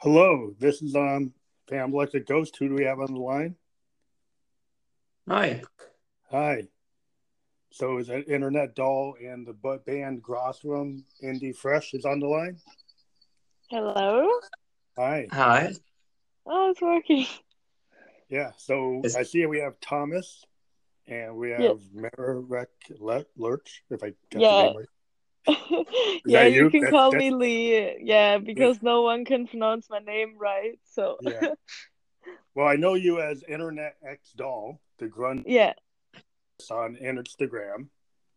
Hello, this is um Pam Electric Ghost. Who do we have on the line? Hi. Hi. So is that Internet Doll and the bu- band Grossroom Indie Fresh is on the line? Hello? Hi. Hi. Oh, it's working. Yeah. So Is- I see we have Thomas and we have Yes. Marek Le- Lurch, if I got Yeah. the name right. yeah, you, you? can call me Lee. Yeah, because no one can pronounce my name right. So Yeah. Well, I know you as Internet X Doll, the grunt yeah. on Instagram.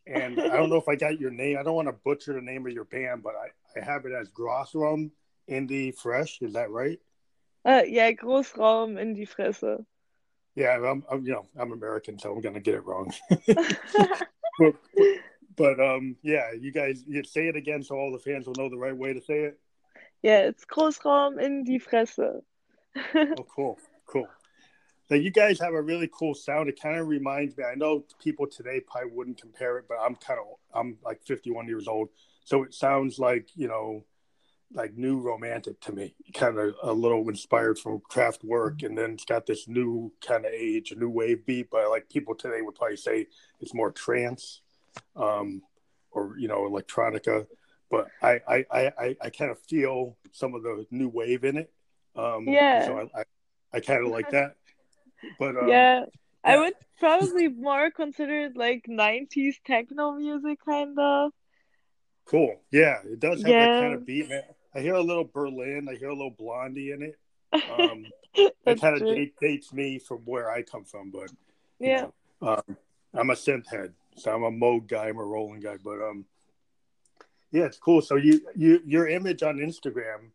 And I don't know if I got your name. I don't want to butcher the name of your band, but I, I have it as Grossroom Indie Fresh. Is that right? Uh, yeah, Großraum in die Fresse. Yeah, I'm, I'm you know I'm American, so I'm gonna get it wrong. but, but um, yeah, you guys, you say it again so all the fans will know the right way to say it. yeah, it's Großraum in die Fresse. Oh, cool, cool. So you guys have a really cool sound. It kind of reminds me. I know people today probably wouldn't compare it, but I'm kind of I'm like 51 years old, so it sounds like you know, like new romantic to me. Kind of a little inspired from Kraftwerk, and then it's got this new kind of age, a new wave beat. But like people today would probably say it's more trance, um, or you know, electronica. But I I I I, I kind of feel some of the new wave in it. Um, Yeah. So I I, I kind of like that. But um, yeah, I would probably more consider it like 90s techno music, kind of. Cool. Yeah, it does have that kind of beat, man. I hear a little Berlin. I hear a little Blondie in it. Um, it kind of dates me from where I come from, but you Yeah. know, um, I'm a synth head, so I'm a Moog guy. I'm a Roland guy, but um, yeah, it's cool. So you you your image on Instagram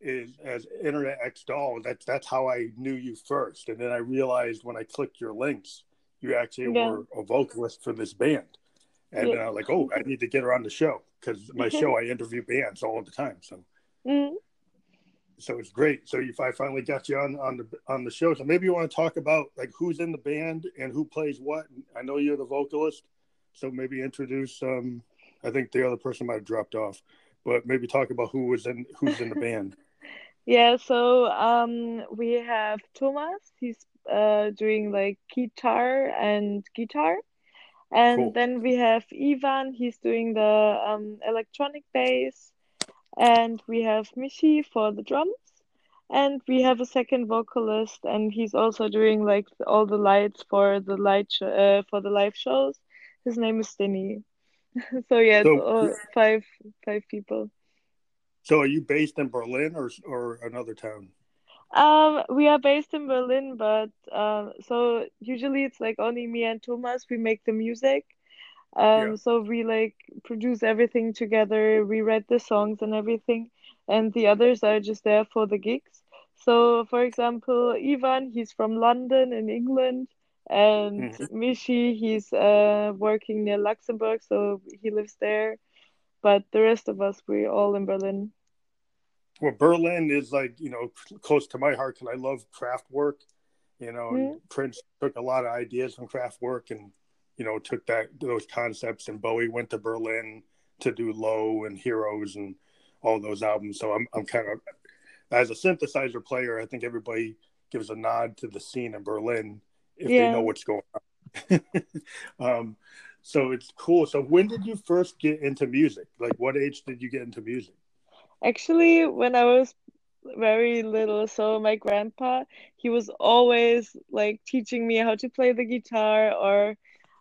is as Internet X Doll. That's that's how I knew you first, and then I realized when I clicked your links, you actually Yeah. were a vocalist for this band. And Yeah. then I was like, oh, I need to get her on the show because my show I interview bands all the time. So Mm. so it's great. So if I finally got you on on the on the show, so maybe you want to talk about like who's in the band and who plays what. I know you're the vocalist, so maybe introduce. Um, I think the other person might have dropped off, but maybe talk about who was in who's in the band. Yeah, so um we have Thomas, he's uh doing like guitar and guitar. And Cool. then we have Ivan, he's doing the um electronic bass. And we have Michi for the drums. And we have a second vocalist and he's also doing like all the lights for the light sh uh, for the live shows. His name is Denny. So yeah, So- all five five people. So are you based in Berlin or or another town? Um, we are based in Berlin, but um, so usually it's like only me and Thomas. We make the music. Um, Yeah. so we like produce everything together. We write the songs and everything, and the others are just there for the gigs. So, for example, Ivan, he's from London in England, and Mhm. Michi, he's uh working near Luxembourg, so he lives there. But the rest of us, we're all in Berlin. Well, Berlin is like you know close to my heart because I love Kraftwerk. You know, and Prince took a lot of ideas from Kraftwerk and you know took that those concepts. And Bowie went to Berlin to do Low and Heroes and all those albums. So I'm I'm kind of as a synthesizer player, I think everybody gives a nod to the scene in Berlin if they know what's going on. um, so it's cool. So when did you first get into music? Like, what age did you get into music? Actually, when I was very little, so my grandpa, he was always like teaching me how to play the guitar or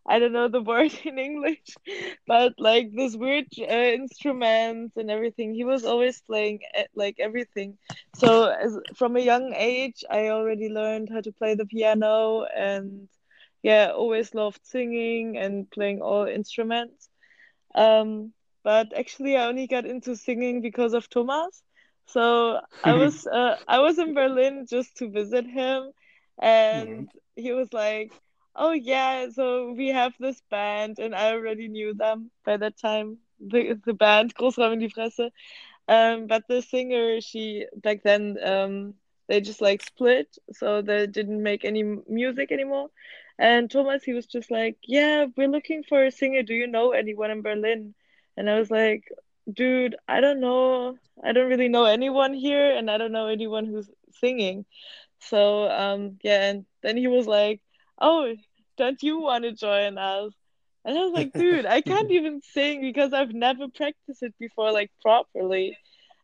I don't know the word in English, but like this weird uh, instruments and everything. He was always playing uh, like everything. So as from a young age, I already learned how to play the piano and yeah, always loved singing and playing all instruments. Um, but actually, I only got into singing because of Thomas. So I was uh, I was in Berlin just to visit him, and he was like, "Oh yeah, so we have this band," and I already knew them by that time. The the band Großraum in die Fresse. Um, but the singer, she back then, um, they just like split, so they didn't make any music anymore. And Thomas, he was just like, "Yeah, we're looking for a singer. Do you know anyone in Berlin?" And I was like, dude, I don't know. I don't really know anyone here, and I don't know anyone who's singing. So um, yeah, and then he was like, "Oh, don't you want to join us?" And I was like, "Dude, I can't even sing because I've never practiced it before, like properly."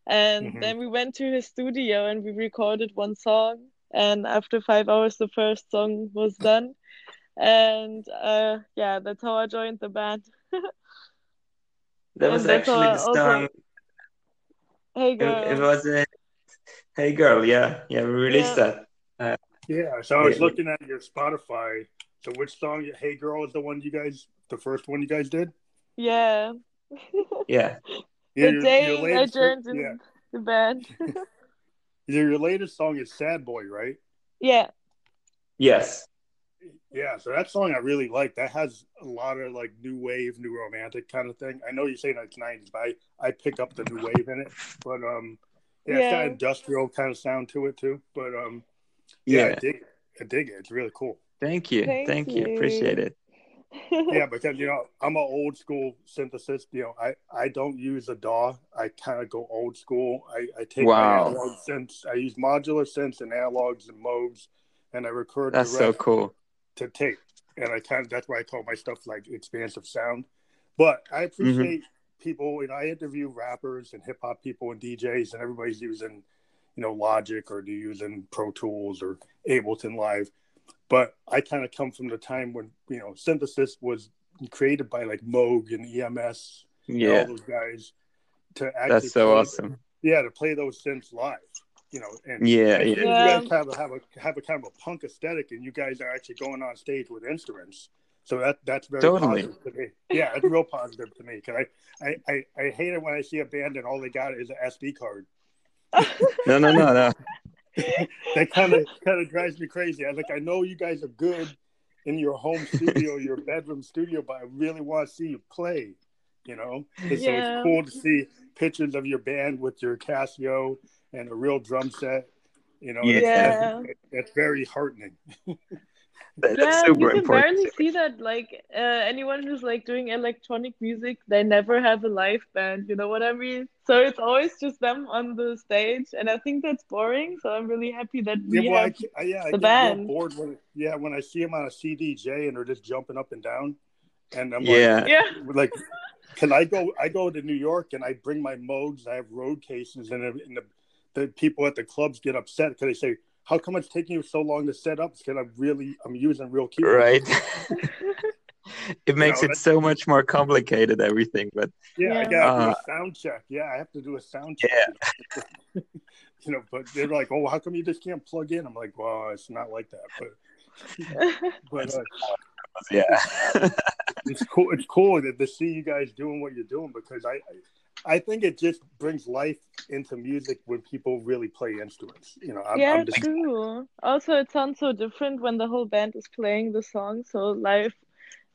And Mhm. then we went to his studio and we recorded one song. And after five hours, the first song was done. And uh, yeah, that's how I joined the band. That was actually how I the also- song. Hey, It, girl. it was a Hey Girl, yeah, yeah. We released Yeah. that. Yeah, so I was Yeah. looking at your Spotify. So which song, "Hey Girl," is the one you guys, the first one you guys did? Yeah. Yeah, Yeah, the your- day your I latest- joined in yeah, the band. your latest song is "Sad Boy," right? yeah. yes, Yeah, so that song I really like. That has a lot of like new wave, new romantic kind of thing. I know you're saying it's '90s, but I, I pick up the new wave in it. But um, yeah, it's got an industrial kind of sound to it too. But um, yeah, yeah. I dig it. I dig it. It's really cool. Thank you, Thank thank you, you. appreciate it. yeah, because you know I'm an old school synthesis. You know, I I don't use a DAW. I kind of go old school. I, I take Wow. my analog synths. I use modular synths and analogs and Moogs, and I record That's so cool. to tape. And I kind of that's why I call my stuff like expansive sound. But I Mm-hmm. appreciate people. You know, I interview rappers and hip hop people and DJs, and everybody's using you know Logic or they're using Pro Tools or Ableton Live. But I kind of come from the time when you know synthesis was created by like Moog and EMS and all Yeah, those guys to actually that's so play- awesome. Yeah, to play those synths live. You know, and Yeah, and yeah. you guys have a, have a have a kind of a punk aesthetic, and you guys are actually going on stage with instruments. So that that's very Totally. positive to me. Yeah, it's real positive to me because I, I, I, I hate it when I see a band and all they got is an SD card. No, no, no, no. That kind of kind of drives me crazy. I like I know you guys are good in your home studio, your bedroom studio, but I really want to see you play. You know, And so it's cool to see pictures of your band with your Casio and a real drum set. You know, Yeah. that's, that's, that's very heartening. That- yeah, That's super you can important. barely see that. Like uh, anyone who's like doing electronic music, they never have a live band. You know what I mean? So it's always just them on the stage, and I think that's boring. So I'm really happy that we Yeah, well, have. ca- I- yeah, the get band. bored when yeah when I see them on a CDJ and they're just jumping up and down, and I'm Yeah. Yeah, like, like, can I go? I go to New York and I bring my Moogs. I have road cases, and, and the the people at the clubs get upset because they say, "How come it's taking you so long to set up?" Because I'm really I'm using real keyboards. Right. it makes know, it so much more complicated, everything. But Yeah, I gotta do Uh, a sound check. Yeah, I have to do a sound check. Yeah. you know, but they're like, "Oh, how come you just can't plug in?" I'm like, "Well, it's not like that." But but uh, yeah, it's cool. It's cool to, to see you guys doing what you're doing because I, I think it just brings life into music when people really play instruments. You know, I'm, yeah, I'm just true. Also, it sounds so different when the whole band is playing the song. So live,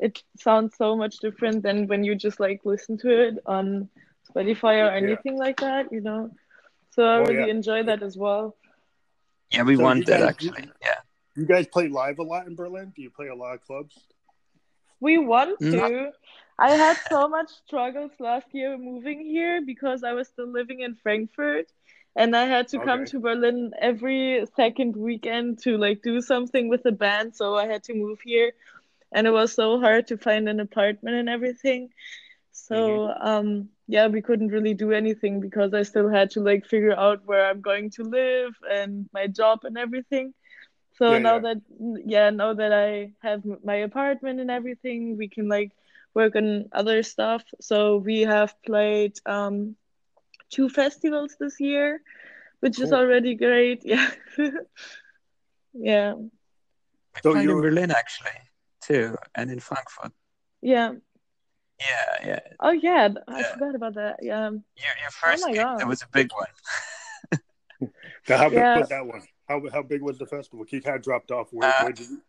it sounds so much different than when you just like listen to it on Spotify or Yeah. anything like that. You know. So I Oh, really yeah. enjoy that as well. yeah. We So want that guys- actually. Yeah. you guys play live a lot in Berlin. Do you play a lot of clubs? We want Not- to. I had so much struggles last year moving here because I was still living in Frankfurt and I had to come to Berlin every second weekend to like do something with the band. So I had to move here and it was so hard to find an apartment and everything. So um yeah, we couldn't really do anything because I still had to like figure out where I'm going to live and my job and everything. So Yeah, now yeah. that yeah, now that I have my apartment and everything, we can like work on other stuff. So we have played um two festivals this year, which is already great. Yeah. Yeah. We So played in you're- Berlin actually too, and in Frankfurt. Yeah. Yeah, yeah. Oh yeah, I Yeah. forgot about that. Yeah. Your, your first my gig, God. that was a big one. Now, how big Yeah. was that one? How how big was the festival? You kind of dropped off. Where, Uh, where did you,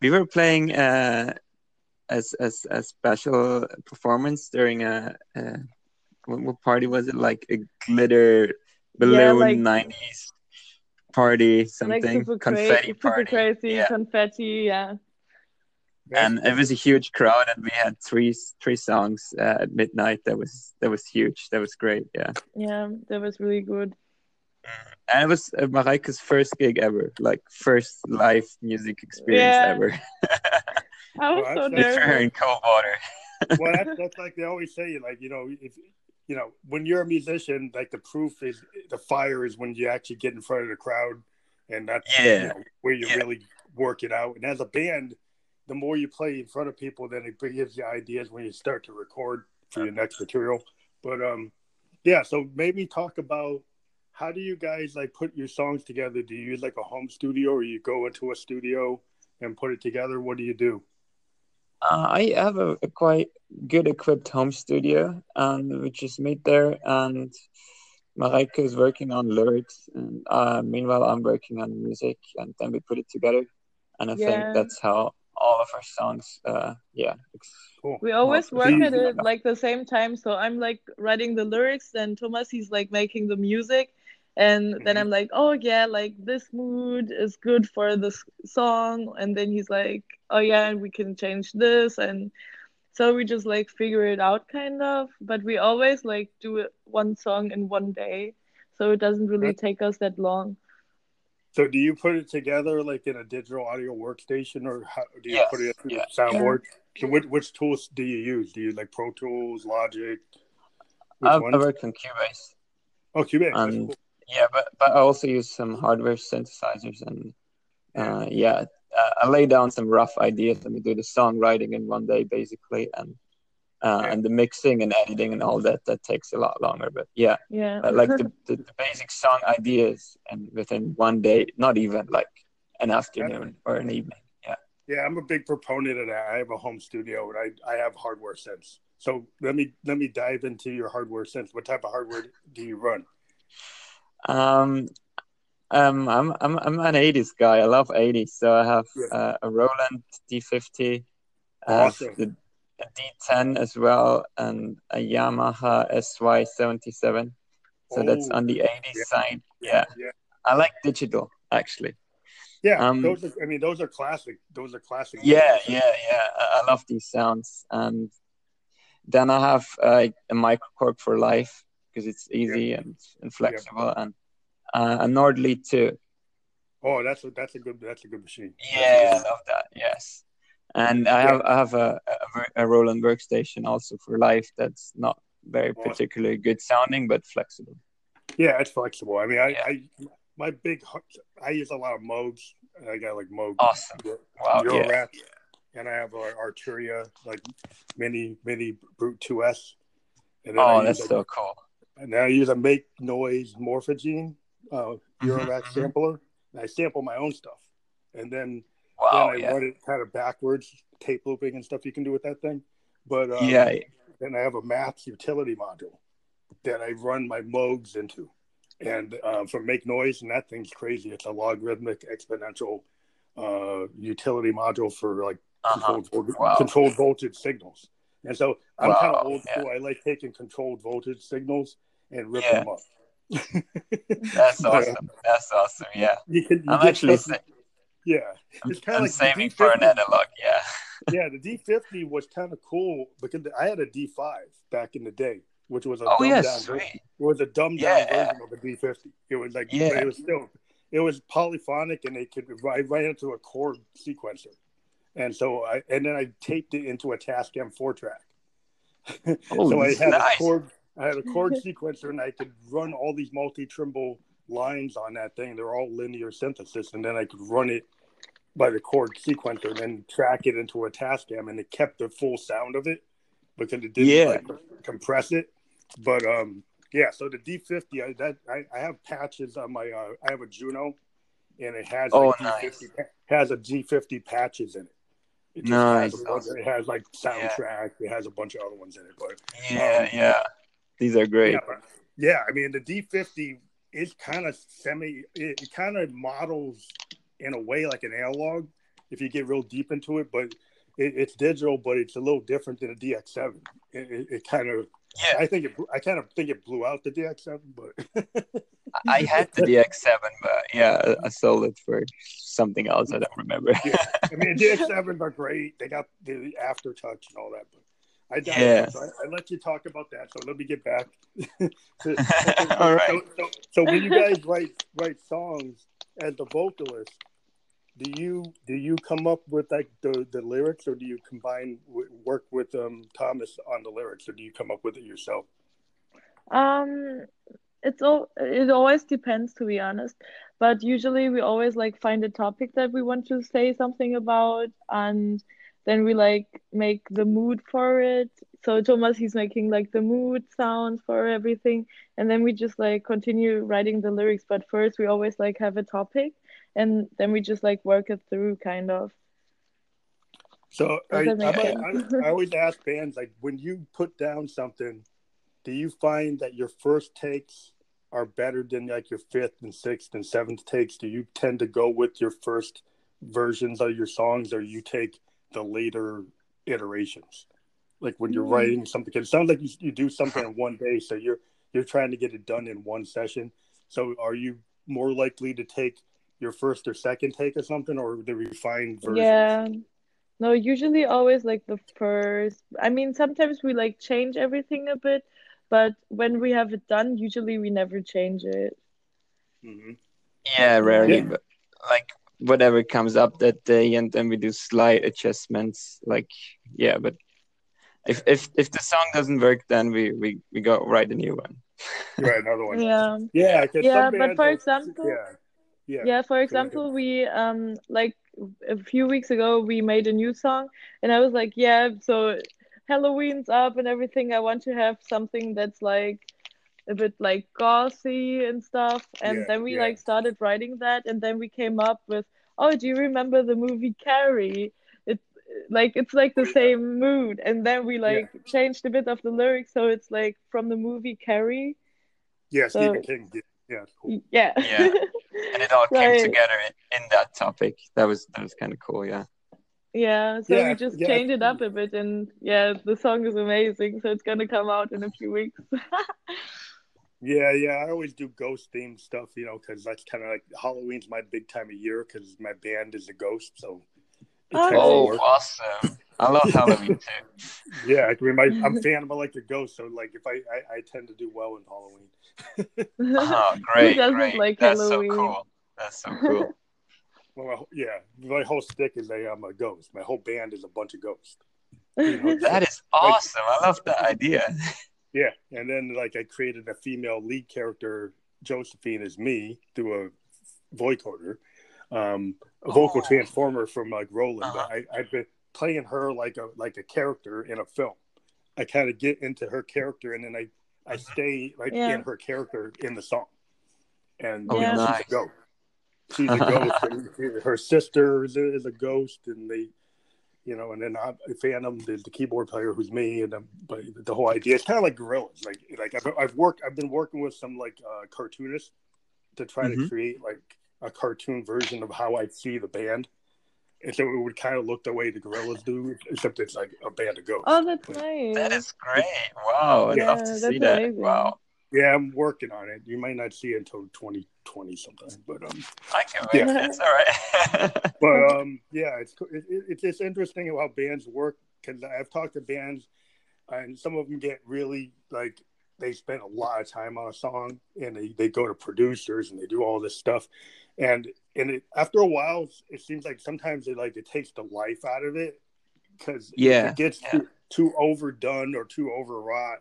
We were playing uh, as as a special performance during a, a what, what party was it? Like a glitter balloon like- 90s party, Like something super confetti party. crazy Yeah. confetti. Yeah. and it was a huge crowd, and we had three three songs uh, at midnight. That was that was huge. That was great. Yeah. Yeah, that was really good. And it was uh, Mareike's first gig ever, like first live music experience Yeah. ever. I was Well, so that's- With her nervous. in cold water. well, that's, that's like they always say, like you know, if you know, when you're a musician, like the proof is the fire is when you actually get in front of the crowd, and that's you know, where you Yeah. really work it out. And as a band, the more you play in front of people, then it gives you ideas when you start to record for your next material. But um, yeah, so maybe talk about how do you guys like put your songs together? Do you use like a home studio, or you go into a studio and put it together? What do you do? Uh, I have a, a quite good equipped home studio, and we just meet there. And Mareike is working on lyrics, and uh, meanwhile I'm working on music, and then we put it together. And I Yeah. think that's how all of our songs, uh, yeah, ex- Cool. We always Well, work at it like the same time. So I'm like writing the lyrics, and Thomas he's like making the music, and then Mhm. I'm like, oh yeah, like this mood is good for this song, and then he's like, oh yeah, and we can change this, and so we just like figure it out kind of. But we always like do it one song in one day, so it doesn't really Right. take us that long. So do you put it together like in a digital audio workstation or how do you Yes, put it through yeah. the soundboard? So which, which tools do you use? Do you like Pro Tools, Logic? Which I, one? I work on Cubase. oh, Cubase. that's cool. Yeah but but i also use some hardware synthesizers and uh, yeah uh, i lay down some rough ideas and we do the songwriting in one day basically and uh, and the mixing and editing and all that that takes a lot longer but yeah Yeah. like the, the, the basic song ideas and within one day not even like an afternoon or an evening yeah Yeah, I'm a big proponent of that. I have a home studio and I, I have hardware synths. So let me let me dive into your hardware synths. What type of hardware do you run? Um, um, I'm I'm I'm an '80s guy. I love '80s, so I have Yeah. uh, a Roland D50, I have Awesome. the a D10 as well, and a Yamaha SY77. So that's Oh, on the '80s yeah. side. Yeah, Yeah. I like digital actually. Yeah. Um, those are, I mean those are classic. Those are classic. Yeah, yeah, yeah. I, I love these sounds, and then I have uh, a microKORG for life because it's easy and, and flexible, and uh, a Nordly too. Oh, that's a that's a good that's a good machine. Yeah, good- I love that. Yes, and I have I have a, a, a Roland workstation also for life that's not very Awesome. particularly good sounding but flexible. Yeah, it's flexible. I mean, I, Yeah. I my big I use a lot of Moogs. I got like Moog Awesome. Wow. Euro Yeah. And I have a Arturia like mini mini Brute 2S. And then Oh, use that's so cool. And then I use a Make Noise Morphogene uh, Euro Mhm, Rat mhm. sampler. And I sample my own stuff, and then Wow. then I Yeah. run it kind of backwards, tape looping and stuff you can do with that thing. But um, Yeah. then I have a Maths utility module that I run my Moogs into. And uh, from Make Noise, and that thing's crazy. It's a logarithmic exponential uh, utility module for like Uh-huh. controlled, voltage, Wow. controlled voltage signals. And so I'm Wow, kind of old yeah. school. I like taking controlled voltage signals and ripping Yeah. them up. That's But, awesome. That's awesome. Yeah. You can, you I'm actually sa- yeah, I'm, It's kinda I'm like saving for an D50. analog. Yeah. yeah. The D50 was kind of cool because I had a D5 back in the day, which was a Oh dumbed yeah, down version. It was a dumbed down Yeah. version of the D50. It was like, Yeah. it was still, it was polyphonic and it could write right into a chord sequencer. And so I, and then I taped it into a Tascam four track. Oh, so I had nice. a chord, I had a chord sequencer and I could run all these multi timbral lines on that thing. They're all linear synthesis. And then I could run it by the chord sequencer and then track it into a Tascam and it kept the full sound of it because it didn't Yeah. like compress it. But um yeah, so the D50 I, that I, I have patches on my uh, I have a Juno and it has Oh, like nice. D50 has a G50 patches in it. It Nice. has bunch, it has like soundtrack. It has a bunch of other ones in it, but Yeah, Um, yeah. These are great. yeah, yeah. I mean, the D50 is kind of semi. It, it kind of models in a way like an analog if you get real deep into it, but it, it's digital, but it's a little different than a DX7. It, it, it kind of. Yeah. I think it. I kind of think it blew out the DX7, but I had the DX7, but yeah, I sold it for something else. I don't remember. yeah. I mean, DX7s are great. They got the aftertouch and all that. But I Yeah. so I, I let you talk about that. So let me get back. to, All right. So, so, so when you guys write write songs as the vocalist, do you do you come up with like the, the lyrics, or do you combine w- work with um Thomas on the lyrics, or do you come up with it yourself? Um, it's all it always depends to be honest, but usually we always like find a topic that we want to say something about and then we like make the mood for it. So Thomas he's making like the mood sounds for everything and then we just like continue writing the lyrics, but first we always like have a topic and then we just like work it through kind of. So I, I, I. I always ask bands like when you put down something, do you find that your first takes are better than like your fifth and sixth and seventh takes? Do you tend to go with your first versions of your songs, or you take the later iterations? Like when you're Hmm. writing something, it sounds like you, you do something in one day, so you're you're trying to get it done in one session. So are you more likely to take your first or second take of something, or the refined version? Yeah. No, usually always like the first. I mean, sometimes we like change everything a bit, but when we have it done, usually we never change it. hmm Yeah, rarely, Yeah. but like whatever comes up that day, and then we do slight adjustments. Like, yeah, but if if if the song doesn't work, then we we we go write a new one. Right, another one. Yeah. Yeah, 'cause Yeah, but for are- example- yeah, yeah, Yeah, for ahead. example, we um like a few weeks ago we made a new song and I was like, yeah, so Halloween's up and everything. I want to have something that's like a bit like gauzy and stuff. And Yeah, then we yeah. like started writing that and then we came up with, oh, do you remember the movie Carrie? It's like it's like the same mood. And then we like changed a bit of the lyrics so it's like from the movie Carrie. yeah, so- Stephen King. Yeah, yeah, cool. Yeah. Yeah. And it all came Right. together in, in that topic. That was that was kind of cool. Yeah. Yeah, so Yeah, we just yeah, changed it up a bit, and yeah, the song is amazing. So it's gonna come out in a few weeks. yeah, yeah. I always do ghost themed stuff, you know, because that's kind of like Halloween's my big time of year because my band is a ghost, so. it Oh, tends to Oh, work. awesome! I love Halloween too. Yeah, I mean, my, I'm a fan of Electric Ghost, so like if I, I I tend to do well in Halloween. Oh, great, doesn't great. like That's Halloween? so cool. That's so cool. Well, my, yeah, my whole stick is that I'm a ghost. My whole band is a bunch of ghosts. You know, That is awesome. I love that idea. Yeah, and then like I created a female lead character, Josephine, as me through a vocoder, um, a vocal Oh. transformer from like Roland. Uh-huh. I, I've been playing her like a like a character in a film. I kind of get into her character, and then I I stay like Yeah. in her character in the song. And Oh, you know, nice. she's a ghost. She's a ghost, and her sister is a, is a ghost, and they you know, and then I'm Phantom, the, the keyboard player, who's me, and um, but the whole idea it's kind of like Gorillaz. Like, like I've, I've worked, I've been working with some like uh, cartoonists to try to Mhm. create like a cartoon version of how I see the band, and so it would kind of look the way the Gorillaz do, except it's like a band of ghosts. Oh, that's nice. That is great. Wow, I'd love to that's see that. amazing. Wow. Yeah, I'm working on it. You might not see it until 2020 sometime, but um, I can't wait. Yeah. It's all right. but um, yeah, it's it, it- it's just interesting how bands work because I've talked to bands, and some of them get really like they spend a lot of time on a song, and they, they go to producers and they do all this stuff, and and it, after a while, it seems like sometimes it like it takes the life out of it because Yeah, it gets yeah. too, too overdone or too overwrought.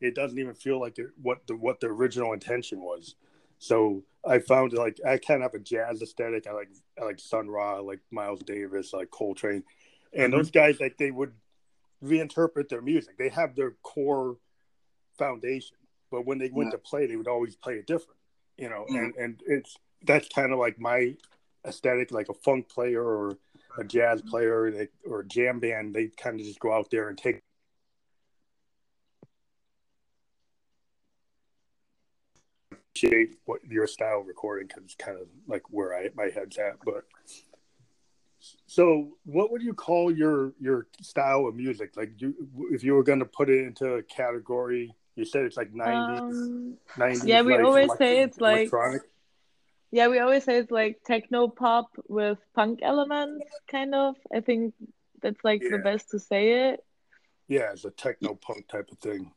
It doesn't even feel like it, what the what the original intention was. So I found like I kind of have a jazz aesthetic. I like I like Sun Ra, I like Miles Davis, I like Coltrane, and those mm-hmm. guys like they would reinterpret their music. They have their core foundation, but when they went to play, they would always play it different. You know, mm-hmm. and and it's that's kind of like my aesthetic, like a funk player or a jazz mm-hmm. player or a jam band. They kind of just go out there and take. Appreciate what your style of recording because it's kind of like where I my head's at. But so, what would you call your your style of music? Like, you if you were going to put it into a category, you said it's like nineties, Um, nineties. yeah, we always say it's like- electronic. Yeah, we always say it's like techno pop with punk elements, kind of. I think that's like the best to say it. Yeah, it's a techno punk type of thing.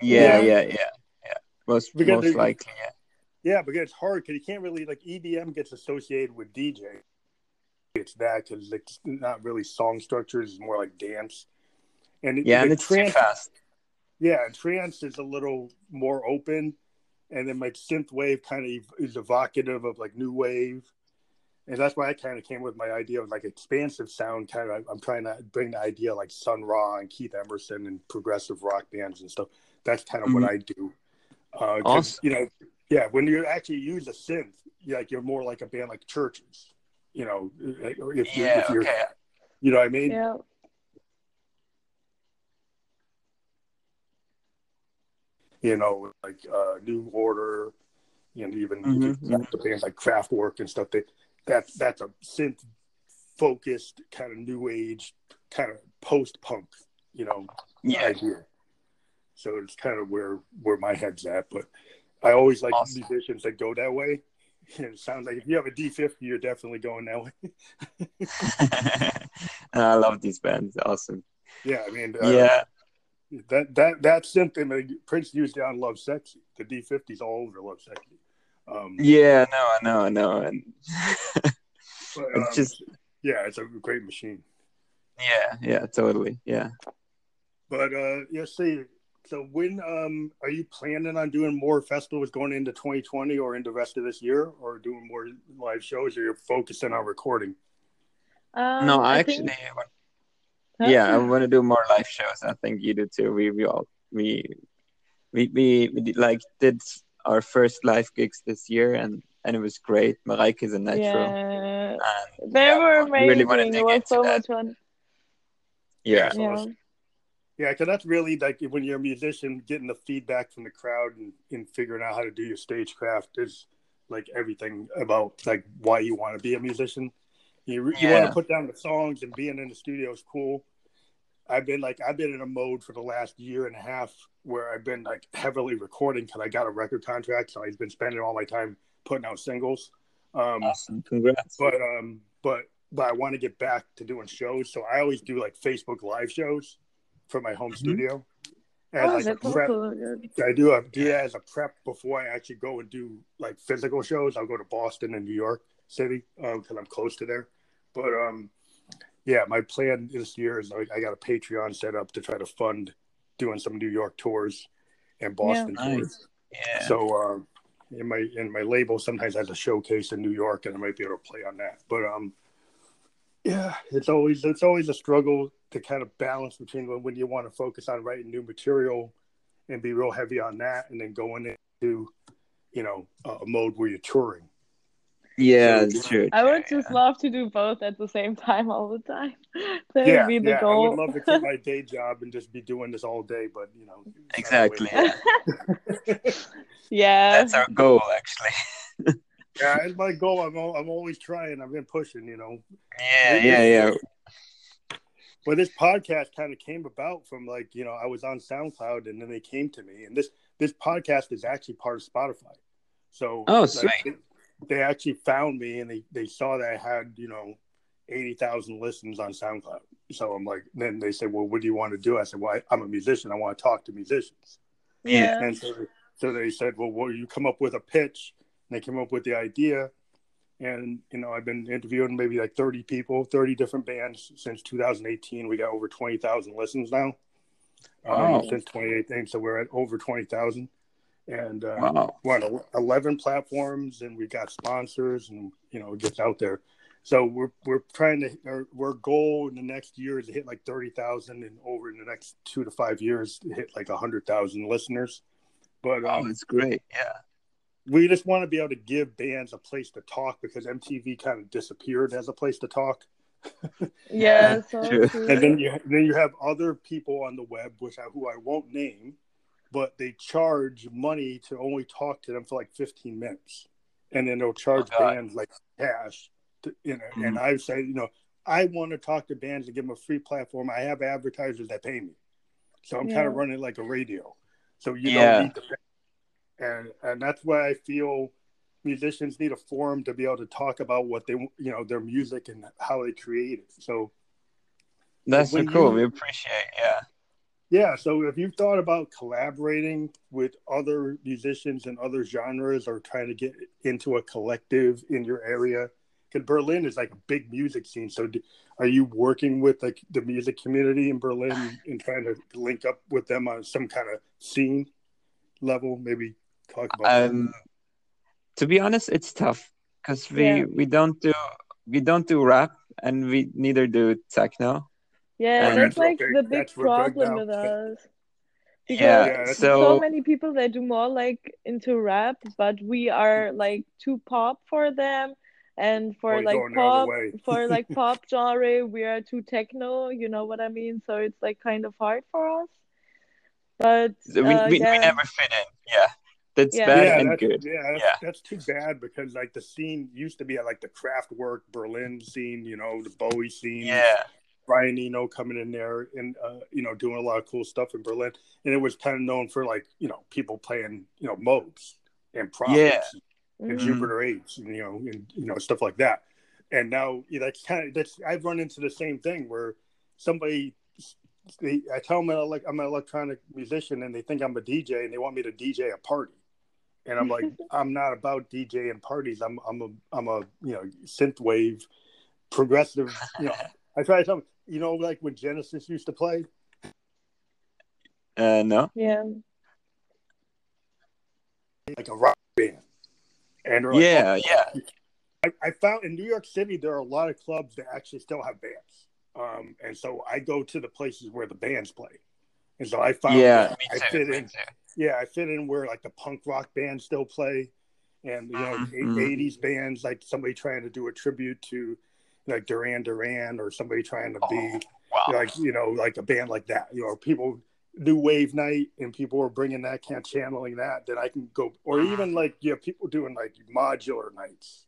Yeah, Yeah. yeah, yeah, yeah. Most Because most likely, yeah. Yeah, because it's hard because you can't really like EDM gets associated with DJ. It's that because it's not really song structures; it's more like dance. And Yeah, the and it's trance, fast. yeah, and trance is a little more open, and then like synth wave kind of is evocative of like new wave, and that's why I kind of came with my idea of like expansive sound. Kind of, I'm trying to bring the idea like Sun Ra and Keith Emerson and progressive rock bands and stuff. That's kind of what mm-hmm. I do. Uh, 'cause, Awesome. You know, yeah, when you actually use a synth, you're like you're more like a band like Chvrches. You know, or if you Yeah, if you're, okay. you know what I mean? Yeah. You know, like uh, New Order, and even Mhm, the bands like Kraftwerk and stuff. They that that's a synth focused kind of new age kind of post punk, you know, Yeah. idea. So it's kind of where where my head's at. But I always like Awesome. musicians that go that way. It sounds like if you have a D fifty, you're definitely going that way. I love these bands. Awesome. yeah, I mean, uh, yeah. that that that. I Prince used on Lovesexy. The D 50s all over Lovesexy. Um, Yeah, no, I know, I know. And but, it's um, just yeah, it's a great machine. yeah, yeah, totally. Yeah. But uh yeah, see, so when um are you planning on doing more festivals going into 2020 or into the rest of this year, or doing more live shows, or you're focusing on recording? Um, no, I, I actually think- want- Huh? yeah, I want to do more live shows. I think you do too. We we all we we we, we did, like did our first live gigs this year, and and it was great. Mareike is a natural. Yeah, And, they yeah, were amazing. really wanna it was so much fun. Yeah, So Yeah, it's- Yeah, because that's really like when you're a musician, getting the feedback from the crowd and, and figuring out how to do your stagecraft is like everything about like why you want to be a musician. You, you want to put down the songs and being in the studio is cool. I've been like I've been in a mode for the last year and a half where I've been like heavily recording because I got a record contract, so I've been spending all my time putting out singles. Um, awesome. Congrats. but um but but I want to get back to doing shows, so I always do like Facebook live shows for my home Mhm. studio. As oh, like a that's prep, also good. I do a, do that as a prep before I actually go and do like physical shows. I'll go to Boston and New York City because I'm close to there. But um, yeah, my plan this year is like I got a Patreon set up to try to fund doing some New York tours and Boston Yeah. tours. Yeah. So um, in my in my label sometimes has a showcase in New York, and I might be able to play on that. But um, yeah, it's always it's always a struggle to kind of balance between when, when you want to focus on writing new material and be real heavy on that, and then going into you know a a mode where you're touring. yeah, so- it's true. I would just love to do both at the same time all the time. That yeah, would be the yeah, I would love to quit my day job and just be doing this all day, but you know it's not the way- Exactly. Yeah. yeah. That's our goal, actually. Yeah, it's my goal. I'm al- I'm always trying. I've been pushing, you know. Yeah, yeah, yeah. But this podcast kind of came about from like you know I was on SoundCloud and then they came to me and this this podcast is actually part of Spotify. So Oh, like, sweet. they, they actually found me and they they saw that I had you know eighty thousand listens on SoundCloud. So I'm like, then they said, well, what do you want to do? I said, well, I, I'm a musician. I want to talk to musicians. Yeah. And so so they said, well, will you come up with a pitch? And they came up with the idea. And, you know, I've been interviewing maybe like 30 people, 30 different bands since 2018. We got over 20,000 listens now um, Wow. since 2018. So we're at over 20,000. And uh, Wow. we're on el- 11 platforms and we got sponsors and, you know, it gets out there. So we're, we're trying to, our, our goal in the next year is to hit like 30,000 and over in the next two to five years to hit like 100,000 listeners. But Oh, um, it's great. Yeah. We just want to be able to give bands a place to talk because MTV kind of disappeared as a place to talk. Yeah, so True. true. And then you then you have other people on the web, which I, who I won't name, but they charge money to only talk to them for like 15 minutes, and then they'll charge Oh, bands like cash. To, you know, Mhm. and I say, you know, I want to talk to bands and give them a free platform. I have advertisers that pay me, so I'm kind of running like a radio. So you Yeah. don't need to pay. And and that's why I feel musicians need a forum to be able to talk about what they you know their music and how they create it. So That's so cool. you- We appreciate. Yeah. yeah, so if you've thought about collaborating with other musicians and other genres or trying to get into a collective in your area, because Berlin is like a big music scene. So, do, are you working with like the music community in Berlin and trying to link up with them on some kind of scene level? Maybe talk about that. Um, to be honest, it's tough because we Yeah. we don't do we don't do rap and we neither do techno. Yeah, And- that's like Okay, the big that's problem with us. Because Yeah, Yeah, so, so- many people they do more like into rap, but we are like too pop for them, and for Or like going the other pop for like pop genre, we are too techno. You know what I mean? So it's like kind of hard for us. But we, uh, we, we yeah, never fit in. Yeah, that's Yeah. bad yeah, and that's, good. Yeah, that's, Yeah. that's too bad because like the scene used to be at like the Kraftwerk Berlin scene, you know, the Bowie scene. Yeah, Brian Eno coming in there and uh, you know doing a lot of cool stuff in Berlin, and it was kind of known for like you know people playing you know Moogs and Prophets Yeah. and Mhm. Jupiter Eights and you know and you know stuff like that. And now you know, that's kind of that's I've run into the same thing where somebody they, I tell them I'm, like, I'm an electronic musician and they think I'm a DJ and they want me to DJ a party. And I'm like, I'm not about DJ and parties. I'm I'm a I'm a you know synth wave progressive. You know, I try to tell them, you know, like when Genesis used to play. uh, no. yeah, like a rock band. And like, Yeah, "Oh." yeah. I, I found in New York City there are a lot of clubs that actually still have bands. Um, and so I go to the places where the bands play. And so I found Yeah, that me I fit me in too. Yeah, I fit in where like the punk rock bands still play and you know Mhm. eighties bands like somebody trying to do a tribute to like Duran Duran or somebody trying to be Oh, wow. like you know like a band like that you know people do wave night and people are bringing that of channeling that then i can go or even like you have people doing like modular nights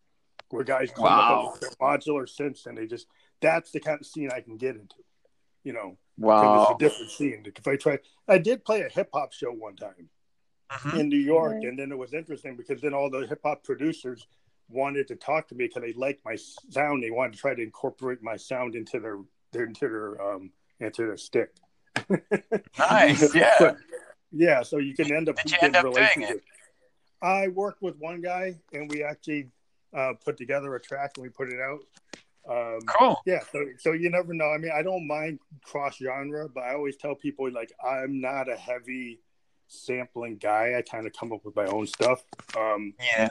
where guys come Wow. up with their modular synths and they just that's the kind of scene i can get into you know Wow. it's a different scene if i try i did play a hip-hop show one time Mhm. in New York, Right. and then it was interesting because then all the hip hop producers wanted to talk to me because they liked my sound. They wanted to try to incorporate my sound into their, their into their um into their stick. Nice, yeah. But, yeah, so you can end up Did you getting end up doing it? I worked with one guy, and we actually uh, put together a track and we put it out. Um, Cool. yeah, so so you never know. I mean, I don't mind cross genre, but I always tell people like I'm not a heavy sampling guy. I kind of come up with my own stuff. Um, Yeah.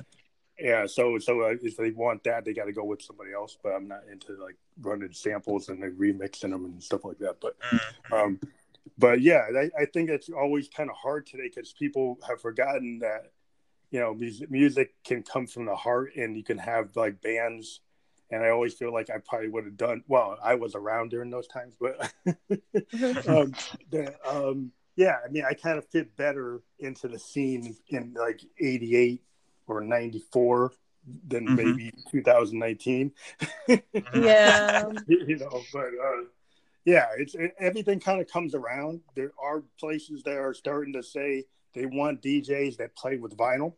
yeah, so so uh, if they want that, they got to go with somebody else. But I'm not into like running samples and then remixing them and stuff like that. But Mhm. um, but yeah, I, I think it's always kind of hard today because people have forgotten that you know music, music can come from the heart, and you can have like bands. And I always feel like I probably would have done well. I was around during those times, but um, the, um, yeah, I mean, I kind of fit better into the scene in like '88 or '94 than Mhm. maybe 2019. yeah, you know, but uh, yeah, it's it, everything kind of comes around. There are places that are starting to say they want DJs that play with vinyl.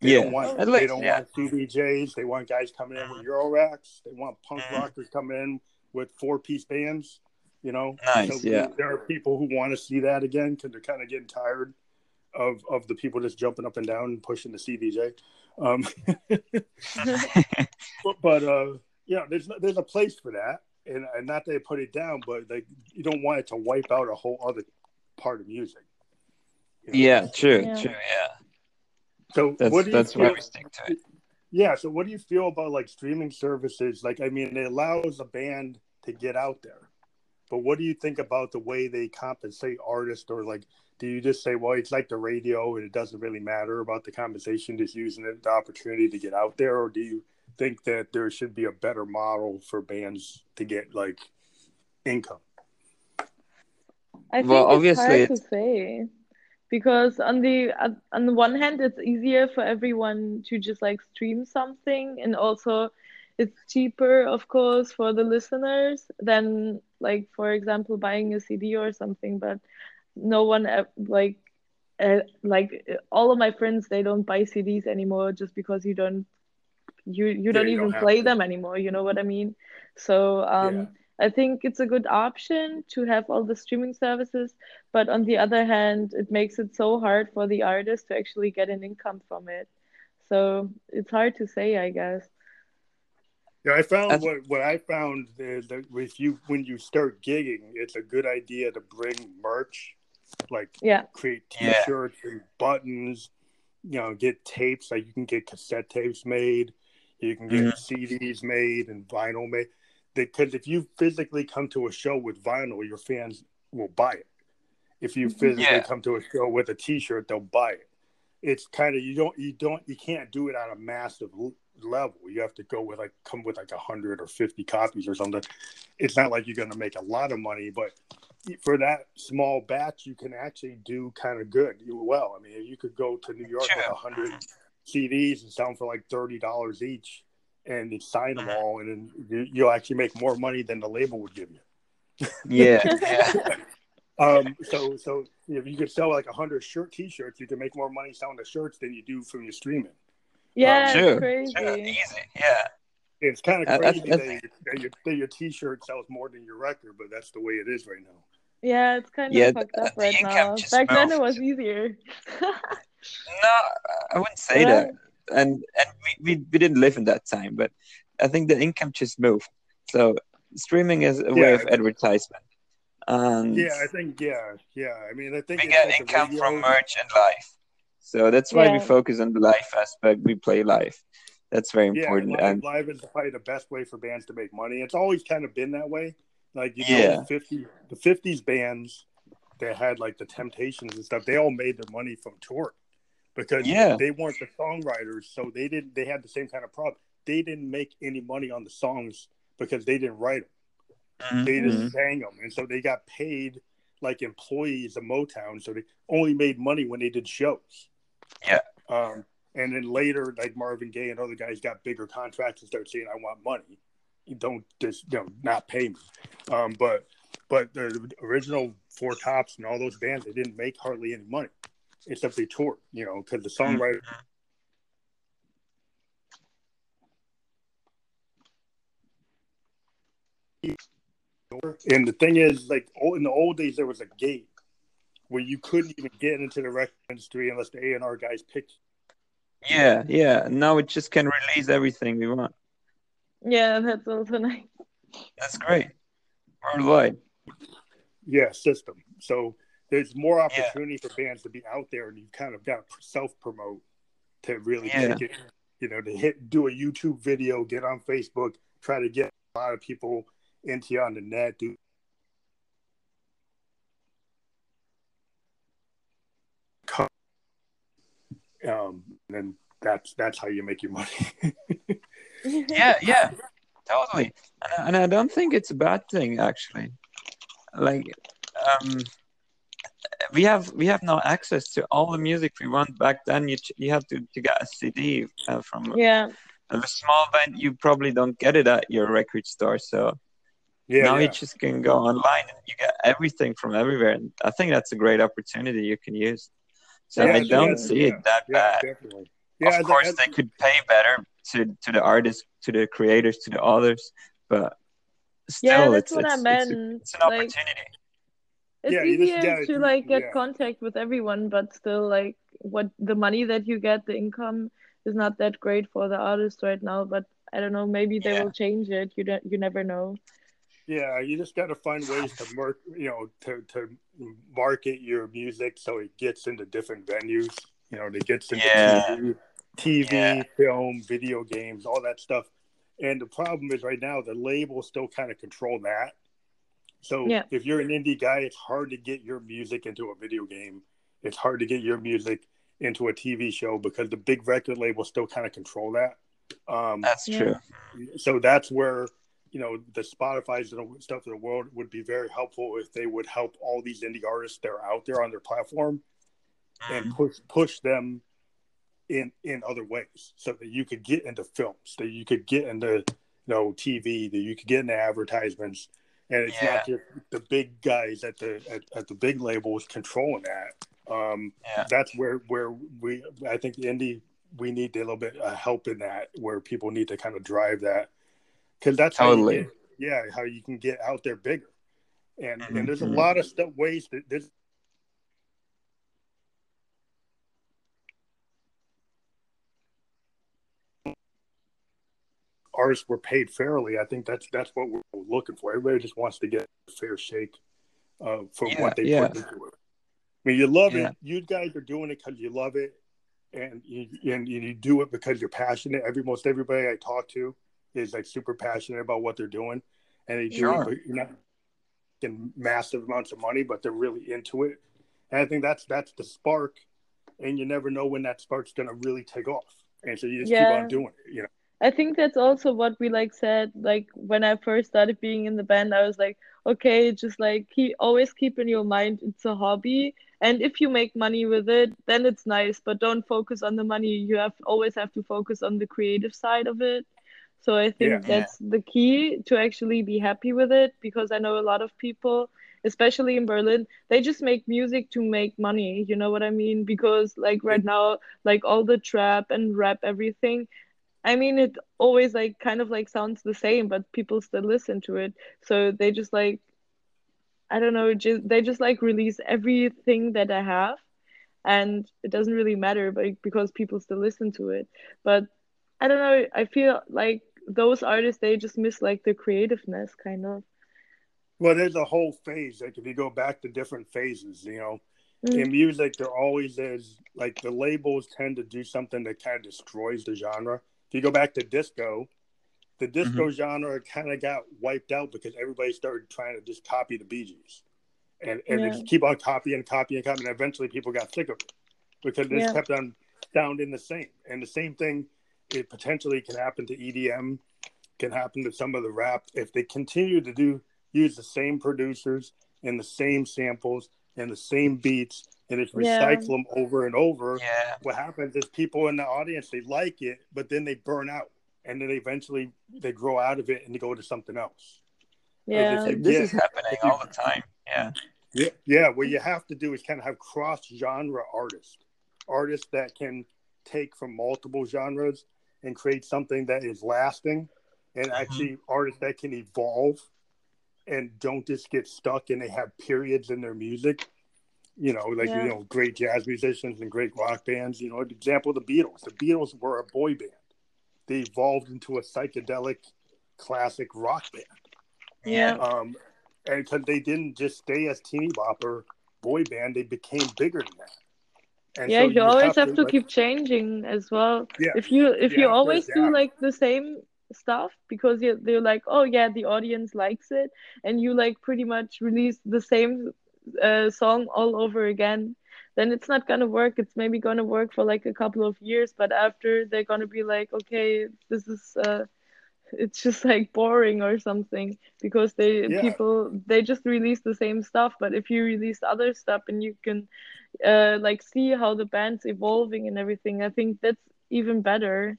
They Yeah. don't want At they don't yeah. want CDJs. They want guys coming in with Euro racks. They want punk Mhm. rockers coming in with four piece bands. You know, Nice, yeah. There are people who want to see that again because they're kind of getting tired of of the people just jumping up and down and pushing the CDJ. Um, but, but uh, yeah, there's there's a place for that, and, and not that they put it down, but like you don't want it to wipe out a whole other part of music. You know? yeah, true, Yeah. true, yeah. So That's what do you that's feel, we stick to it. Yeah. So what do you feel about like streaming services? Like, I mean, it allows a band to get out there, but what do you think about the way they compensate artists, or like? Do you just say, well, it's like the radio and it doesn't really matter about the compensation, just using it, the opportunity to get out there? Or do you think that there should be a better model for bands to get like income? I think Well, it's obviously hard to say because on the on- the one hand, it's easier for everyone to just like stream something, and also it's cheaper, of course, for the listeners than like for example buying a CD or something. But no one like uh, like all of my friends they don't buy CDs anymore just because you don't you you don't you even don't play to. them anymore you know what I mean so um Yeah. I think it's a good option to have all the streaming services but on the other hand it makes it so hard for the artist to actually get an income from it so it's hard to say I guess Yeah, I found what what I found is that if you when you start gigging, it's a good idea to bring merch, like yeah create T-shirts and buttons. You know, get tapes like you can get cassette tapes made, you can get Mhm. CDs made and vinyl made. Because if you physically come to a show with vinyl, your fans will buy it. If you Mhm. physically Yeah. come to a show with a T-shirt, they'll buy it. It's kind of you don't you don't you can't do it on a massive level. You have to go with like come with like a hundred or fifty copies or something. It's not like you're going to make a lot of money, but for that small batch, you can actually do kind of good. You well, I mean, you could go to New York with a hundred CDs and sell them for like thirty dollars each, and you sign them all, and then you- you'll actually make more money than the label would give you. Yeah, yeah, Um, so so if you could sell like a hundred shirt T-shirts, you can make more money selling the shirts than you do from your streaming. yeah sure, it's crazy sure, easy. Yeah, It's kind of crazy that's- that, your, that, your, that your T-shirt sells more than your record, but that's the way it is right now. yeah it's kind Yeah, of fucked up the right now back then it was easier no, I wouldn't say Yeah. that. And and we, we, we didn't live in that time, but I think the income just moved. So streaming is a way Yeah. of advertisement, and Yeah, I think yeah, yeah. I mean, I think we it's get like the income from radio- merch and live. So that's why we focus on the live aspect. We play live. That's very Yeah, important. live, and live is probably the best way for bands to make money. It's always kind of been that way. Like you Yeah. know, the fifty the fifties bands that had like the Temptations and stuff, they all made their money from tour because Yeah. they weren't the songwriters, so they didn't. They had the same kind of problem. They didn't make any money on the songs because they didn't write them. Mhm. They just Mhm. sang them, and so they got paid like employees of Motown. So they only made money when they did shows. Yeah. Um, and then later, like Marvin Gaye and other guys got bigger contracts and started saying, "I want money. You don't just you know not pay me." Um, but but the original Four Tops and all those bands, they didn't make hardly any money except they toured. You know, because the mm-hmm. songwriter. And the thing is, like in the old days, there was a gate where you couldn't even get into the record industry unless the A and R guys picked. yeah, yeah. Now it just can release everything we want. yeah that's also nice That's great. Worldwide. Yeah, system. So there's more opportunity for bands to be out there, and you kind of got to self promote to really Yeah. take it. You know, to hit, do a YouTube video, get on Facebook, try to get a lot of people into you on the net. Do um, and then that's that's how you make your money. Yeah, yeah, totally. And, I- and I don't think it's a bad thing actually. Like, um, we have we have now access to all the music we want. Back then, you you had to, to get a CD uh, from yeah a small band. You probably don't get it at your record store. So yeah, now yeah. you just can go online and you get everything from everywhere. And I think that's a great opportunity you can use. So Yeah, I I don't that's- see yeah. it that yeah, bad. definitely. Yeah, of I- course, they could pay better. to to the artists, to the creators, to the authors, but still, yeah that's it's, what it's, I it's meant It's an like opportunity. It's Yeah, you just easier gotta- like get yeah. contact with everyone but still like what the money that you get the income is not that great for the artist right now but I don't know maybe they Yeah. will change it you don't you never know Yeah, you just got to find ways to mark, you know, to to market your music so it gets into different venues. You know, it gets into Yeah. TV, TV Yeah. film, video games, all that stuff. And the problem is right now the labels still kind of control that. So Yeah. if you're an indie guy, it's hard to get your music into a video game. It's hard to get your music into a TV show because the big record labels still kind of control that. Um, That's true. so that's where you know the spotify's and stuff of the world would be very helpful if they would help all these indie artists that are out there on their platform and Mhm. push push them in in other ways so that you could get into films that you could get into you know tv that you could get into advertisements and it's Yeah. not just the big guys at the at, at the big labels controlling that Um, Yeah. That's where where we I think indie we need a little bit of help in that where people need to kind of drive that because that's how you get, yeah how you can get out there bigger and Mhm. and there's a Mhm. lot of stuff ways that there's artists were paid fairly. I think that's that's what we're looking for. Everybody just wants to get a fair shake uh, for Yeah, what they yeah. put into it. I mean, you love Yeah. it. You guys are doing it because you love it, and you and you do it because you're passionate. Every most everybody I talk to is like super passionate about what they're doing, and they do sure. it, you're not getting massive amounts of money, but they're really into it. And I think that's that's the spark, and you never know when that spark's going to really take off. And so you just Yeah. keep on doing it. You know. I think that's also what we like said like when I first started being in the band I was like okay just like keep always keep in your mind it's a hobby and if you make money with it then it's nice but don't focus on the money you have always have to focus on the creative side of it. So I think Yeah. that's the key to actually be happy with it because I know a lot of people especially in Berlin they just make music to make money you know what I mean? Because like right mm. now like all the trap and rap everything I mean, it always like kind of like sounds the same, but people still listen to it. So they just like, I don't know, just they just like release everything that I have, and it doesn't really matter, but because people still listen to it. But I don't know, I feel like those artists they just miss like the creativeness, kind of. Well, there's a whole phase. Like if you go back to different phases, you know, Mm. in music, there always is like the labels tend to do something that kind of destroys the genre. If you go back to disco, the disco mm-hmm. genre kind of got wiped out because everybody started trying to just copy the Bee Gees, and and they Yeah. just keep on copying, copying, copying. And eventually, people got sick of it because it Yeah. kept on sounding the same. And the same thing, it potentially can happen to EDM, can happen to some of the rap if they continue to do use the same producers and the same samples and the same beats and just Yeah. recycle them over and over. Yeah. What happens is people in the audience they like it, but then they burn out, and then eventually they grow out of it and they go to something else. Yeah. if you- This Yeah. is happening all the time. Yeah. Yeah, yeah. What you have to do is kind of have cross genre artists, artists that can take from multiple genres and create something that is lasting, and mm-hmm. actually artists that can evolve and don't just get stuck and they have periods in their music. You know, like Yeah. you know, great jazz musicians and great rock bands. You know, example the Beatles. The Beatles were a boy band. They evolved into a psychedelic classic rock band Yeah. um, and because they didn't just stay as teeny bopper boy band, they became bigger than that. And Yeah, so you always have to like- keep changing as well. Yeah, If you if You you have to always do like the same stuff because you they're like, oh yeah, the audience likes it, and you like pretty much release the same uh, song all over again, then it's not gonna work. It's maybe gonna work for like a couple of years, but after they're gonna be like, okay, this is uh, it's just like boring or something because they Yeah. people they just release the same stuff. But if you release other stuff and you can uh like see how the band's evolving and everything, I think that's even better.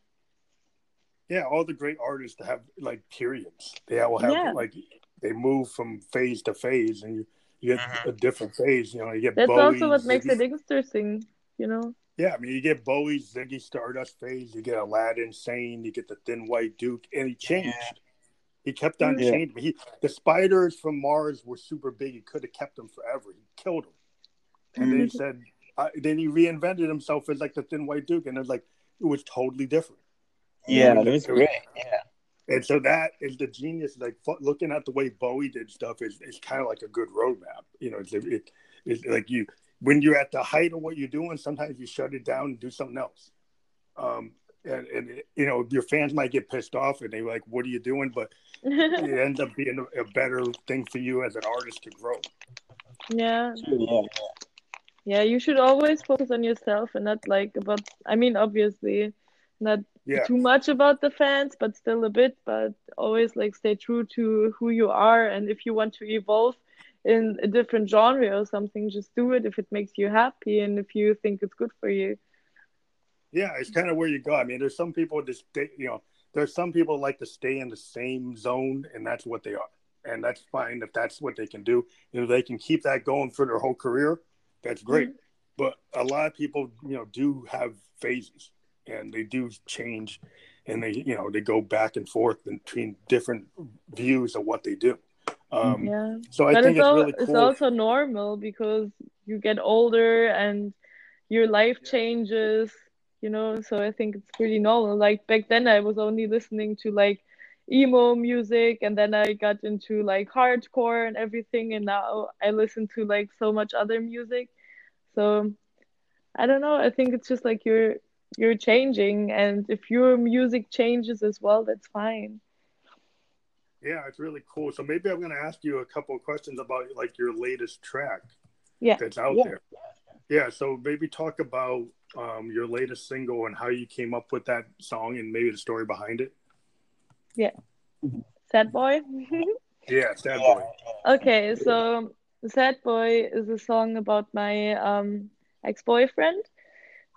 yeah, all the great artists have like periods. They all have Yeah. like they move from phase to phase, and you, you get Mhm. a different phase. You know, you get That's Bowie, also what makes Ziggy- it interesting, you know. Yeah, I mean, you get Bowie, Ziggy Stardust phase, you get Aladdin, Sane, you get the Thin White Duke, and he changed. Yeah. He kept on Yeah. changing. He, the spiders from Mars were super big. He could have kept them forever. He killed them, and then he said, uh, then he reinvented himself as like the Thin White Duke, and it was like it was totally different. Yeah, Yeah. that was great. Yeah. And so that is the genius. Like looking at the way Bowie did stuff is, is kind of like a good roadmap. You know, it's, it, it's like you when you're at the height of what you're doing, sometimes you shut it down and do something else. Um, and, and you know your fans might get pissed off and they're like, "What are you doing?" But it ends up being a, a better thing for you as an artist to grow. yeah. Yeah. Yeah, you should always focus on yourself and not like about I mean obviously not Yeah, too much about the fans, but still a bit, but always like stay true to who you are and if you want to evolve in a different genre or something, just do it if it makes you happy and if you think it's good for you. yeah, it's kind of where you go. I mean, there's some people that stay. You know, there's some people like to stay in the same zone, and that's what they are, and that's fine if that's what they can do. If they can keep that going for their whole career, that's great. Mm-hmm. but a lot of people, you know, do have phases and they do change and they, you know, they go back and forth between different views of what they do. Um, yeah. So I but think it's, it's al- really it's also normal because you get older and your life changes, you know. So I think it's pretty normal. Like back then, I was only listening to like emo music, and then I got into like hardcore and everything, and now I listen to like so much other music. So I don't know. I think it's just like you're you're changing, and if your music changes as well, that's fine. Yeah, it's really cool. So maybe I'm going to ask you a couple of questions about like your latest track Yeah. that's out Yeah. there. Yeah, so maybe talk about um, your latest single and how you came up with that song and maybe the story behind it. Yeah. Sad boy. Yeah, Sad Boy. Okay, so Sad Boy is a song about my um ex-boyfriend.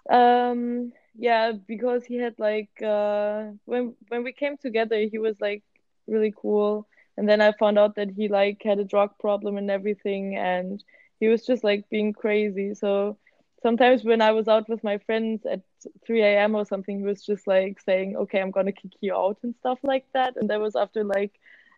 Um yeah, because he had like uh when when we came together he was like really cool and then I found out that he like had a drug problem and everything and he was just like being crazy. So sometimes when I was out with my friends at 3 a.m. or something, he was just like saying, Okay, I'm gonna kick you out and stuff like that. And that was after like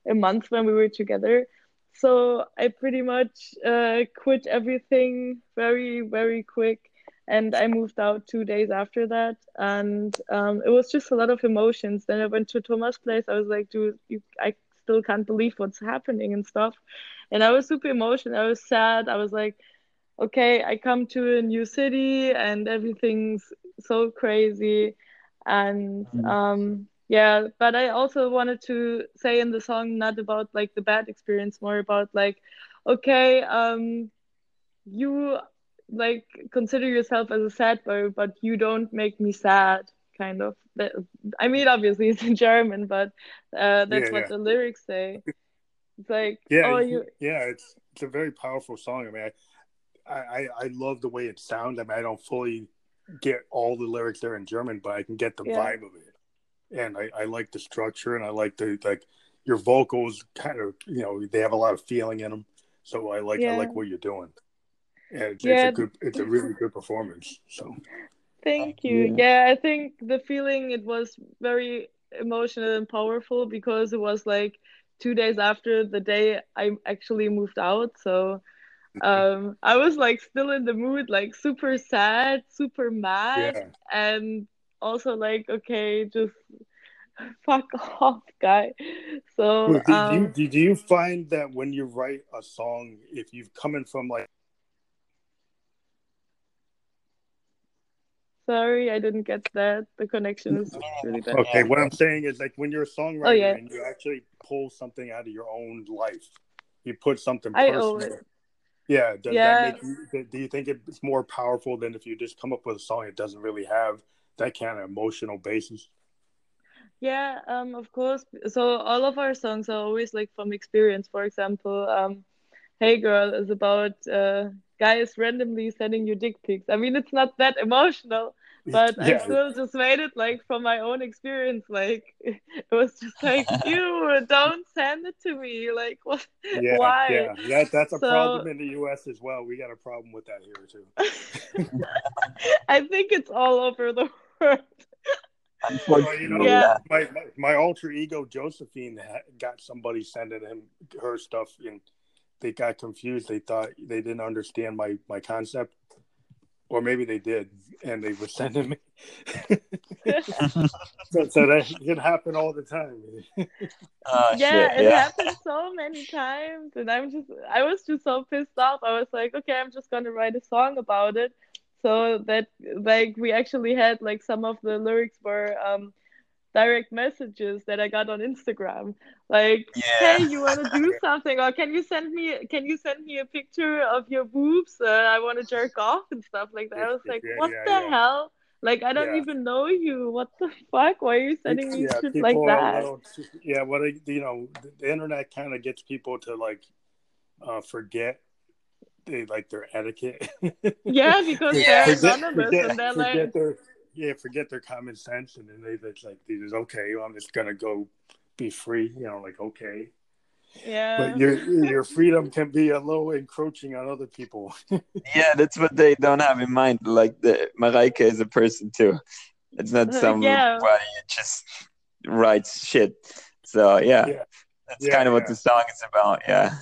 a month when we were together. So I pretty much uh, quit everything very, very quick. And I moved out two days after that. And um, it was just a lot of emotions. Then I went to Thomas' place. I was like, dude, you, I still can't believe what's happening and stuff. And I was super emotional. I was sad. I was like, okay, I come to a new city and everything's so crazy. And Mhm. um, yeah, but I also wanted to say in the song not about like the bad experience, more about like, okay, um, you like consider yourself as a sad boy, but you don't make me sad, kind of. I mean, obviously it's in German, but uh, that's Yeah, what yeah. the lyrics say. It's like, Yeah, oh, you- yeah, it's it's a very powerful song. I mean, I, I I love the way it sounds. I mean, I don't fully get all the lyrics there in German, but I can get the Yeah. vibe of it, and I, I like the structure, and I like the like your vocals. Kind of, you know, they have a lot of feeling in them, so I like I like what you're doing, and it's, Yeah. it's a good, it's a really good performance. So Thank you. Yeah, I think the feeling it was very emotional and powerful because it was like two days after the day I actually moved out. So um I was like still in the mood, like super sad, super mad, yeah, and also like, okay, just fuck off, guy. So Well, do, do you um do, do you find that when you write a song, if you've coming from like sorry, I didn't get that. The connection is really bad. Okay, what I'm saying is like when you're a songwriter Oh, yeah. and you actually pull something out of your own life, you put something I personal. owe it. Yeah, does Yeah. that make you? Do you think it's more powerful than if you just come up with a song that doesn't really have that kind of emotional basis? Yeah, um, of course. So all of our songs are always like from experience. For example, um, Hey Girl is about uh, guys randomly sending you dick pics. I mean, it's not that emotional, but I still just made it like from my own experience. Like it was just like, you don't send it to me. Like what? yeah, Why? yeah. That that's a So- problem in the U.S. as well. We got a problem with that here too. I think it's all over the world. Well, you know, Yeah. my, my my alter ego Josephine got somebody sending him her stuff, and they got confused. They thought they didn't understand my my concept, or maybe they did, and they were sending me. so, so that can happen all the time. Oh, yeah, shit, it yeah. happened so many times, and I'm just, I was just so pissed off. I was like, okay, I'm just gonna write a song about it, so that like we actually had like some of the lyrics were um direct messages that I got on Instagram, like, Yeah. hey, you wanna do something, or can you send me, can you send me a picture of your boobs? Uh, I want to jerk off and stuff like that. I was like, Yeah, what yeah, the hell? Like, I don't even know you. What the fuck? Why are you sending me shit like that? little- yeah, what I- you know, the, internet kind of gets people to like uh, forget they like their etiquette. Yeah, because Yeah. they're anonymous forget, and they're like, their yeah, forget their common sense, and then they it's like they just okay, well, I'm just gonna go be free, you know, like okay, Yeah. but your your freedom can be a little encroaching on other people. Yeah, that's what they don't have in mind. Like the Mareike is a person too. It's not Uh, some yeah. why you just writes shit. So yeah, Yeah. that's Yeah, kind of what the song is about. Yeah,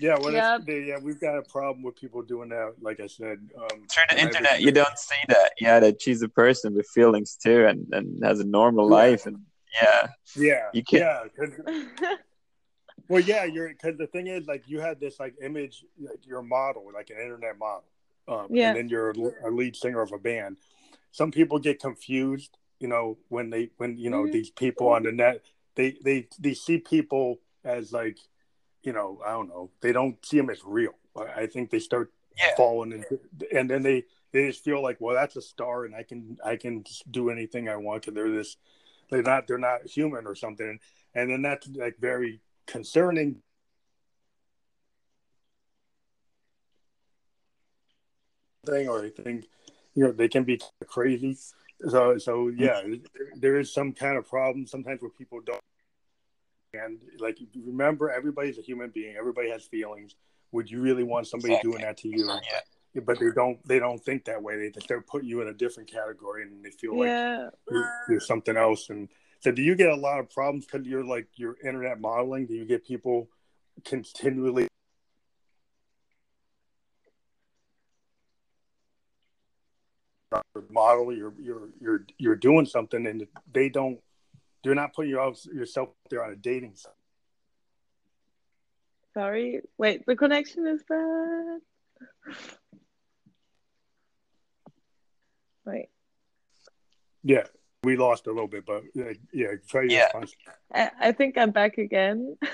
yeah, well, Yeah. they, yeah, we've got a problem with people doing that. Like I said, um, through the internet you don't see that. Yeah, that she's a person with feelings too, and and has a normal Yeah. life. And yeah, Yeah, You can't- yeah. 'cause- well, yeah, you're because the thing is, like, you had this like image, like, you're a model, like an internet model, um, Yeah. and then you're a lead singer of a band. Some people get confused, you know, when they when you know Mhm. these people on the net, they they they see people as like, you know, I don't know, they don't see them as real. I I think they start yeah, falling into, and then they they just feel like, well, that's a star, and I can I can do anything I want And they're this, they're not they're not human or something, and then that's like very concerning. Thing or they think, you know, they can be crazy. So so yeah, there is some kind of problem sometimes where people don't. And like remember, everybody's a human being. Everybody has feelings. Would you really want somebody Exactly. doing that to you? yeah. but they don't they don't think that way. They just they're putting you in a different category and they feel like yeah. you're, you're something else. And so, do you get a lot of problems because you're like your internet modeling? Do you get people continually? model you're you're you're you're doing something and they don't you're not putting your, yourself there on a dating site Sorry. Wait, the connection is bad. Wait. yeah we lost a little bit but uh, yeah try your Yeah. response. I, I think I'm back again.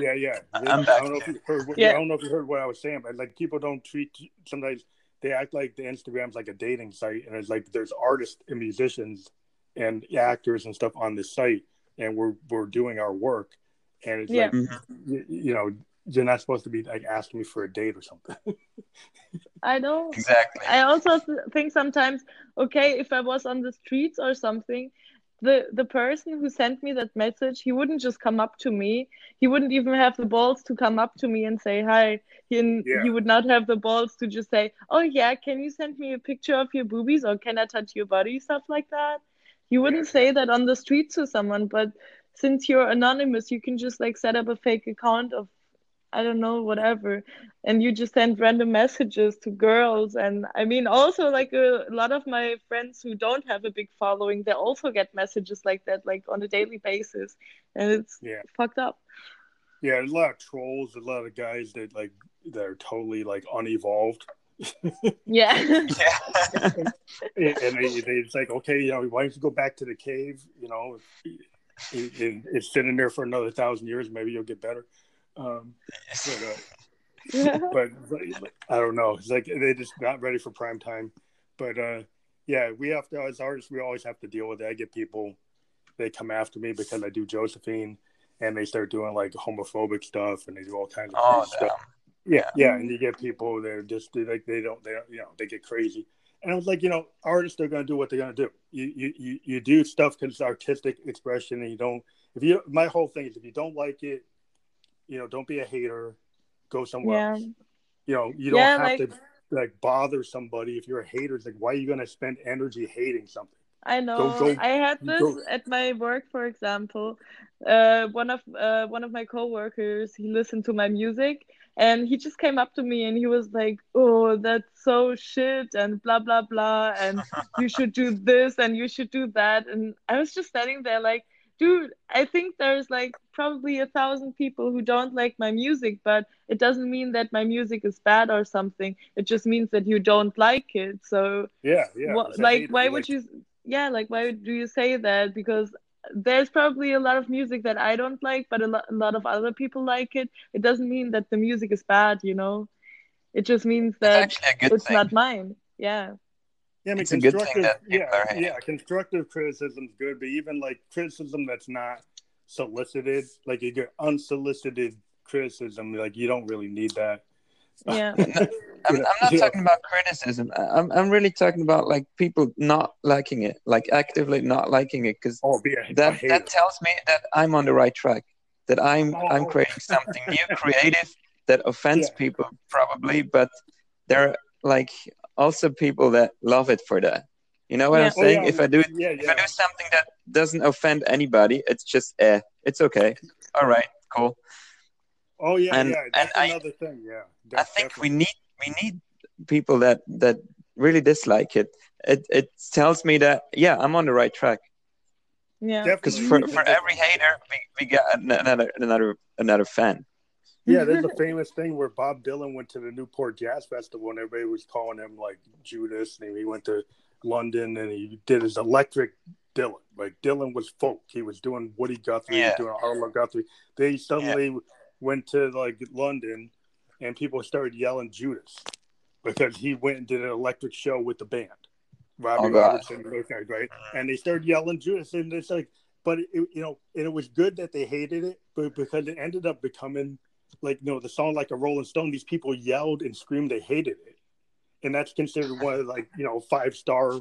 Yeah, yeah. I'm I back don't know if you heard. What, Yeah. I don't know if you heard what I was saying, but like people don't treat. Sometimes they act like the Instagram's like a dating site, and it's like there's artists and musicians and actors and stuff on this site, and we're we're doing our work, and it's Yeah. like you, you know you're not supposed to be like asking me for a date or something. I know. exactly. I also think sometimes, okay, if I was on the streets or something, the the person who sent me that message, he wouldn't just come up to me. He wouldn't even have the balls to come up to me and say hi. He Yeah. he would not have the balls to just say, "Oh yeah, can you send me a picture of your boobies or can I touch your body?" stuff like that. He wouldn't say that on the street to someone, but since you're anonymous, you can just like set up a fake account of I don't know, whatever. And you just send random messages to girls. And I mean, also, like a, lot of my friends who don't have a big following, they also get messages like that, like on a daily basis. And it's Yeah. fucked up. yeah, a lot of trolls, a lot of guys that like that are totally like unevolved. Yeah. yeah. and and they, they it's like okay you know why don't you go back to the cave you know it, it, it's sitting there for another thousand years maybe you'll get better um but, uh, yeah. but, but i don't know it's like they're just not ready for prime time but uh yeah we have to as artists we always have to deal with it i get people they come after me because i do josephine and they start doing like homophobic stuff and they do all kinds of Oh, stuff damn. Yeah, yeah, and you get people that are just like they don't they don't, you know they get crazy, and I was like you know artists are gonna do what they're gonna do. You you you, do stuff because it's artistic expression, and you don't if you my whole thing is if you don't like it, you know don't be a hater, go somewhere Yeah. else. You know you don't Yeah, have like- to like bother somebody if you're a hater. It's like why are you gonna spend energy hating something? I know. go- I had this go. at my work, for example. Uh, one of uh, one of my coworkers, he listened to my music, and he just came up to me and he was like, "Oh, that's so shit," and blah blah blah, and you should do this and you should do that, and I was just standing there like, dude, I think there's like probably a thousand people who don't like my music, but it doesn't mean that my music is bad or something. It just means that you don't like it. So Yeah, yeah. A like why Like, would you yeah like why do you say that because there's probably a lot of music that i don't like but a, lo- a lot of other people like it it doesn't mean that the music is bad you know it just means It's that actually a good it's thing. not mine yeah Yeah, I mean, It's a good thing constructive. that people yeah, are yeah, constructive criticism's good, but even like criticism that's not solicited, like you get unsolicited criticism, like you don't really need that. Yeah I'm, You I'm not yeah. talking about criticism. I- I'm I'm really talking about like people not liking it, like actively not liking it, because Oh, be a, a that that tells me that I'm on the right track. that I'm I'm Oh. creating something new, creative that offends Yeah. people probably, but there are like also people that love it for that. You know what Yeah. I'm Oh, saying? yeah, if I do yeah, if I do something that doesn't offend anybody, it's just eh, it's okay. All right, cool. Oh yeah, And- yeah. and That's I- another thing. Yeah. I Def- think we need we need people that that really dislike it. It it tells me that yeah, I'm on the right track. Yeah. Because for, for every hater, we, we got another another another fan. Yeah, there's a famous thing where Bob Dylan went to the Newport Jazz Festival and everybody was calling him like Judas. And he went to London and he did his electric Dylan. Like Dylan was folk. He was doing Woody Guthrie, he was Yeah. doing Arlo Guthrie. They suddenly went to like London and people started yelling Judas because he went and did an electric show with the band. Robbie Oh, Robertson, and those guys, right? And they started yelling Judas, and it's like, but it, you know, and it was good that they hated it, but because it ended up becoming like, you know, the song like a Rolling Stone. These people yelled and screamed they hated it, and that's considered one of like, you know, five star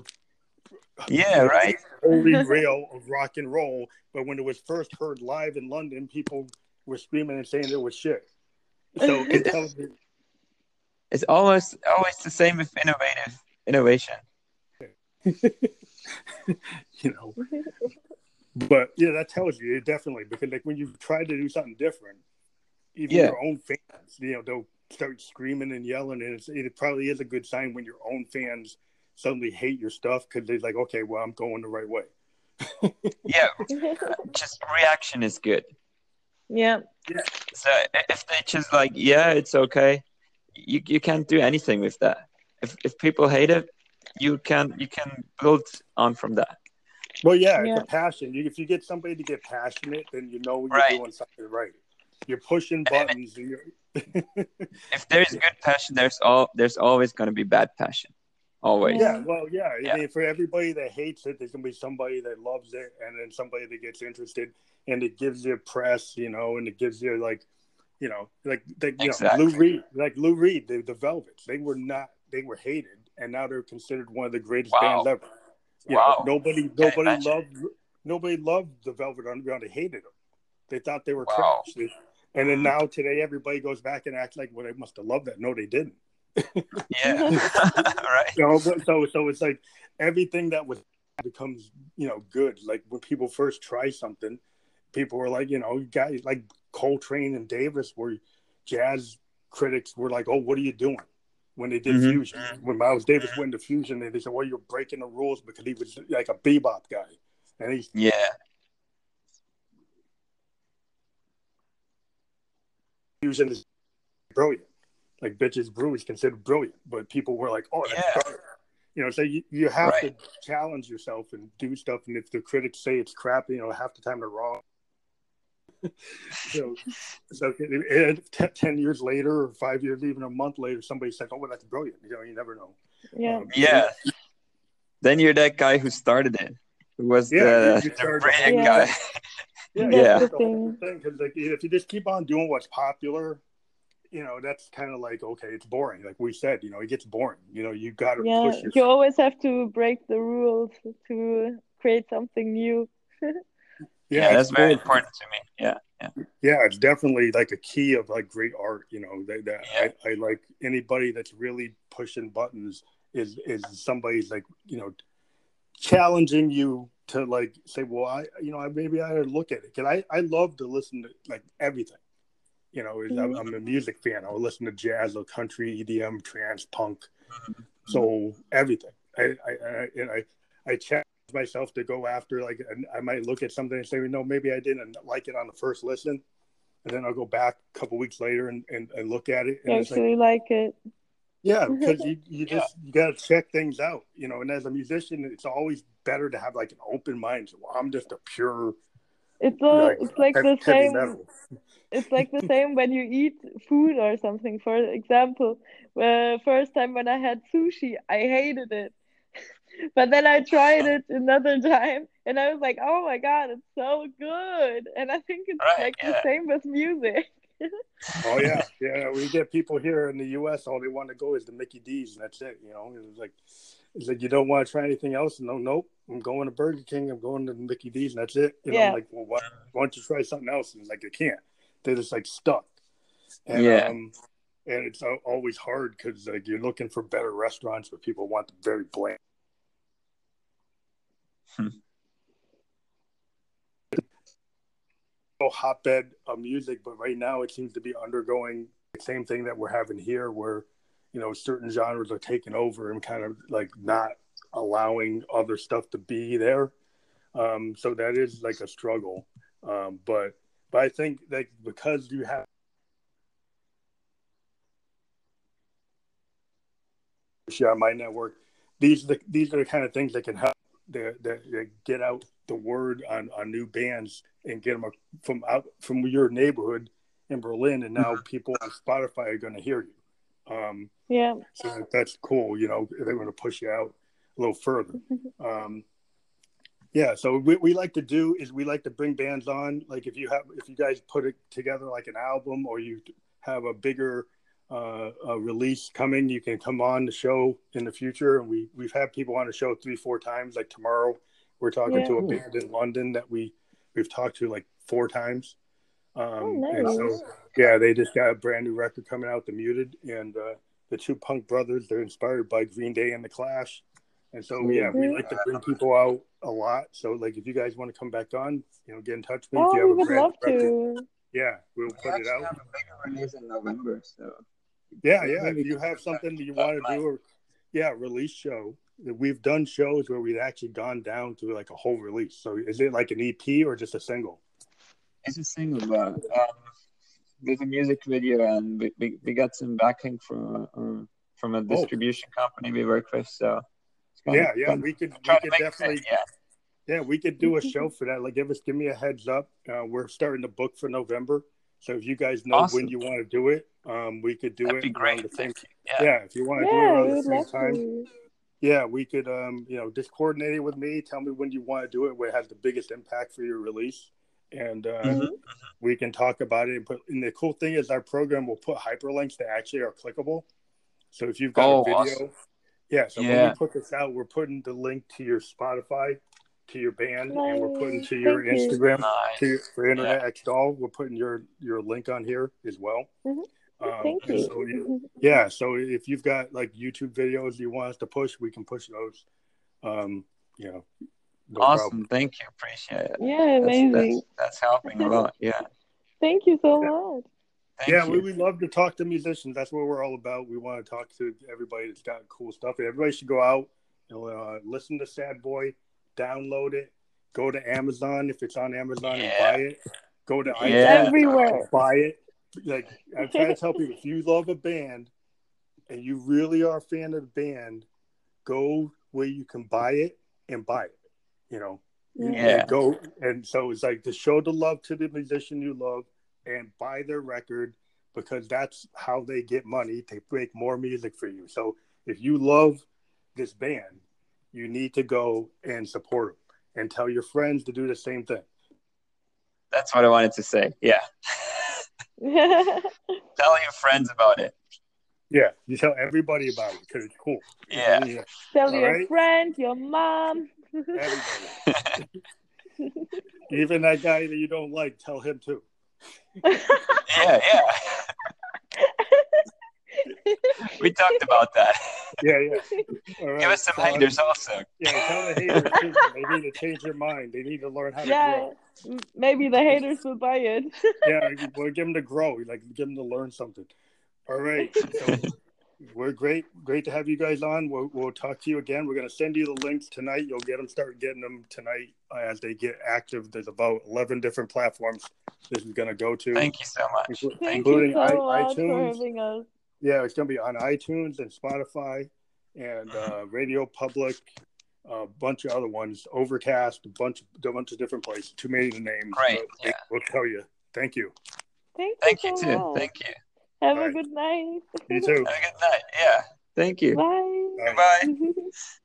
Yeah, right. holy grail of rock and roll. But when it was first heard live in London, people were screaming and saying it was shit. So it tells you, It's always always the same with innovative innovation. you know. But yeah, that tells you it definitely because like when you try to do something different, even Yeah. your own fans, you know, they'll start screaming and yelling, and it's, it probably is a good sign when your own fans suddenly hate your stuff because they're like, okay, well, I'm going the right way. Yeah, just reaction is good. Yeah. So if they just like, yeah, it's okay, you you can't do anything with that. If if people hate it, you can you can build on from that. Well, yeah, Yeah. it's a passion. If you get somebody to get passionate, then you know you're Right. doing something right. You're pushing buttons. And you're, If there's good passion, there's all there's always going to be bad passion, always. yeah, well, yeah. Yeah. I mean, for everybody that hates it, there's gonna be somebody that loves it, and then somebody that gets interested, and it gives you press, you know, and it gives you like, you know, like like you Exactly. know, Lou Reed, like Lou Reed, the, the Velvets, they were not, they were hated, and now they're considered one of the greatest Wow. bands ever. You Wow. know, nobody, Can't nobody imagine. loved, nobody loved the Velvet Underground. They hated them. They thought they were Wow. trash. They- and then now today, everybody goes back and acts like, well, they must have loved that. No, they didn't. Yeah, right. You know, so so it's like everything that was becomes you know good. Like when people first try something, people were like, you know, guys like Coltrane and Davis were jazz critics were like, oh, what are you doing? When they did Mhm. fusion, when Miles Davis went to fusion, they, they said, well, you're breaking the rules because he was like a bebop guy, and he's Yeah, fusion is brilliant. Like bitches brew is considered brilliant, but people were like, "Oh, that's Yeah. garbage." You know, so you, you have Right. to challenge yourself and do stuff. And if the critics say it's crap, you know, half the time they're wrong. so, so and t- ten years later, or five years, even a month later, somebody says, "Oh, well, that's brilliant." You know, you never know. Yeah. Um, yeah. Then you're that guy who started it, who was Yeah, the, you- you the started- brilliant Yeah. guy. Yeah, Yeah. the the thing. thing because like if you just keep on doing what's popular, you know that's kind of like okay, it's boring. Like we said, you know, it gets boring. You know, you got to Yeah. push You always have to break the rules to create something new. Yeah, that's very important to me. Yeah, Yeah, it's definitely like a key of like great art. You know that, that Yeah. I, I like anybody that's really pushing buttons is is somebody's like you know challenging you to like say, well, I you know I maybe I ought to look at it because I I love to listen to like everything. You know, is mm-hmm. I'm, a music fan. I'll listen to jazz, or country, EDM, trance, punk, mm-hmm. so everything. I, I, I I I challenge myself to go after like I might look at something and say, no, maybe I didn't like it on the first listen, and then I'll go back a couple weeks later and, and, and look at it. And it's like, actually like it. yeah, because you, you Yeah. just you got to check things out, you know. And as a musician, it's always better to have like an open mind. So I'm just a pure It's all, like, it's like the same metal. It's like the same when you eat food or something. For example, the first time when I had sushi, I hated it. But then I tried it another time and I was like, oh my God, it's so good. And I think it's Right, like the same with music. Oh yeah, yeah. We get people here in the U.S. All they want to go is the Mickey D's, and that's it. You know, it's like it's like you don't want to try anything else. No, nope. I'm going to Burger King. I'm going to Mickey D's, and that's it. You Yeah. I'm like, well, why, why don't you try something else? And it's like, they can't. They're just like stuck. And, Yeah. Um, and it's always hard because like you're looking for better restaurants but people want the very bland. Hmm. No hotbed of music, but right now it seems to be undergoing the same thing that we're having here, where you know certain genres are taking over and kind of like not allowing other stuff to be there. Um, so that is like a struggle. Um, but but I think that because you have share on my network, these are the these are the kind of things that can help the, the, the get out the word on, on new bands and get them from out from your neighborhood in Berlin, and now people on Spotify are going to hear you. Um, Yeah. so that's cool. You know, they're going to push you out a little further. Um, yeah. So what we like to do is we like to bring bands on. Like if you have, if you guys put it together like an album, or you have a bigger uh, a release coming, you can come on the show in the future. And we we've had people on the show three, four times. Like tomorrow, we're talking Yeah. to a band in London that we we've talked to like four times. Um, Oh, and so nice. yeah, they just got a brand new record coming out, The Muted, and uh, the two punk brothers. They're inspired by Green Day and The Clash, and so yeah, we like to bring people out a lot. So like, if you guys want to come back on, you know, get in touch with me. if Oh, you have we a would love new to. Yeah, we'll We put it actually out. have a bigger release in November, so Yeah, yeah. Maybe If you have something that you want to do, or yeah, release show. We've done shows where we've actually gone down to like a whole release. So is it like an EP or just a single? it's a single, but um, there's a music video, and we, we, we got some backing from uh, from a distribution company we work with. So it's kinda- Yeah, yeah. kinda We could, we try could definitely. fit, yeah. Yeah, we could do a show for that. Like, give us, give me a heads up. Uh, we're starting to book for November, so if you guys know Awesome. when you want to do it, um, we could do That'd it be great. the same. Thank you. Yeah. Yeah, if you want to do it Yeah, around we the same time, to. yeah, we could, um, you know, just coordinate it with me. Tell me when you want to do it, where it has the biggest impact for your release, and uh, Mhm. we can talk about it. And put. And the cool thing is, our program will put hyperlinks that actually are clickable. So if you've got Oh, a video, awesome. Yeah. So when we put this out, we're putting the link to your Spotify, to your band, and we're putting to your Thank you. Instagram Nice. to for Internet X Doll. We're putting your your link on here as well. Mhm. Um, Thank and you. So, yeah, yeah, so if you've got like YouTube videos you want us to push, we can push those. Um, you know, no awesome. problem. Thank you. Appreciate it. Yeah, That's, amazing. that's, that's helping a lot. Yeah. Thank you so much. Thank yeah, you. we, we love to talk to musicians. That's what we're all about. We want to talk to everybody that's got cool stuff. Everybody should go out and uh, listen to Sad Boy, download it, go to Amazon if it's on Amazon and buy it. Go to Yeah. iTunes, Everywhere. buy it. Like I'm trying to tell people, if you love a band and you really are a fan of the band, go where you can buy it and buy it. You know, Yeah. and go and so it's like to show the love to the musician you love and buy their record because that's how they get money to make more music for you. So if you love this band, you need to go and support them and tell your friends to do the same thing. That's what I wanted to say. Yeah. Tell your friends about it. Yeah, you tell everybody about it because it's cool. Yeah. Tell All your right. friend, your mom. everybody. Even that guy that you don't like, tell him too. Yeah, yeah. we talked about that. Yeah, yeah. All right. Give us some tell um, haters also. Yeah, tell the haters too. They need to change their mind. They need to learn how to grow. m- maybe the haters will buy it. Yeah, we'll give them to grow. Like give them to learn something. All right. So we're great. Great to have you guys on. We'll, we'll talk to you again. We're going to send you the links tonight. You'll get them. Start getting them tonight uh, as they get active. There's about eleven different platforms this is going to go to. Thank you so much. Inclu- Thank including you so i- much for iTunes. having us. Yeah, it's going to be on iTunes and Spotify and uh, Radio Public, a bunch of other ones, Overcast, a bunch, a bunch of different places. Too many to name. Great, but yeah. We'll tell you. Thank you. Thank, you. Thank you you so too. much. Thank you. Have All a right. good night. You too. Have a good night. Yeah. Thank you. Bye. Bye. Goodbye.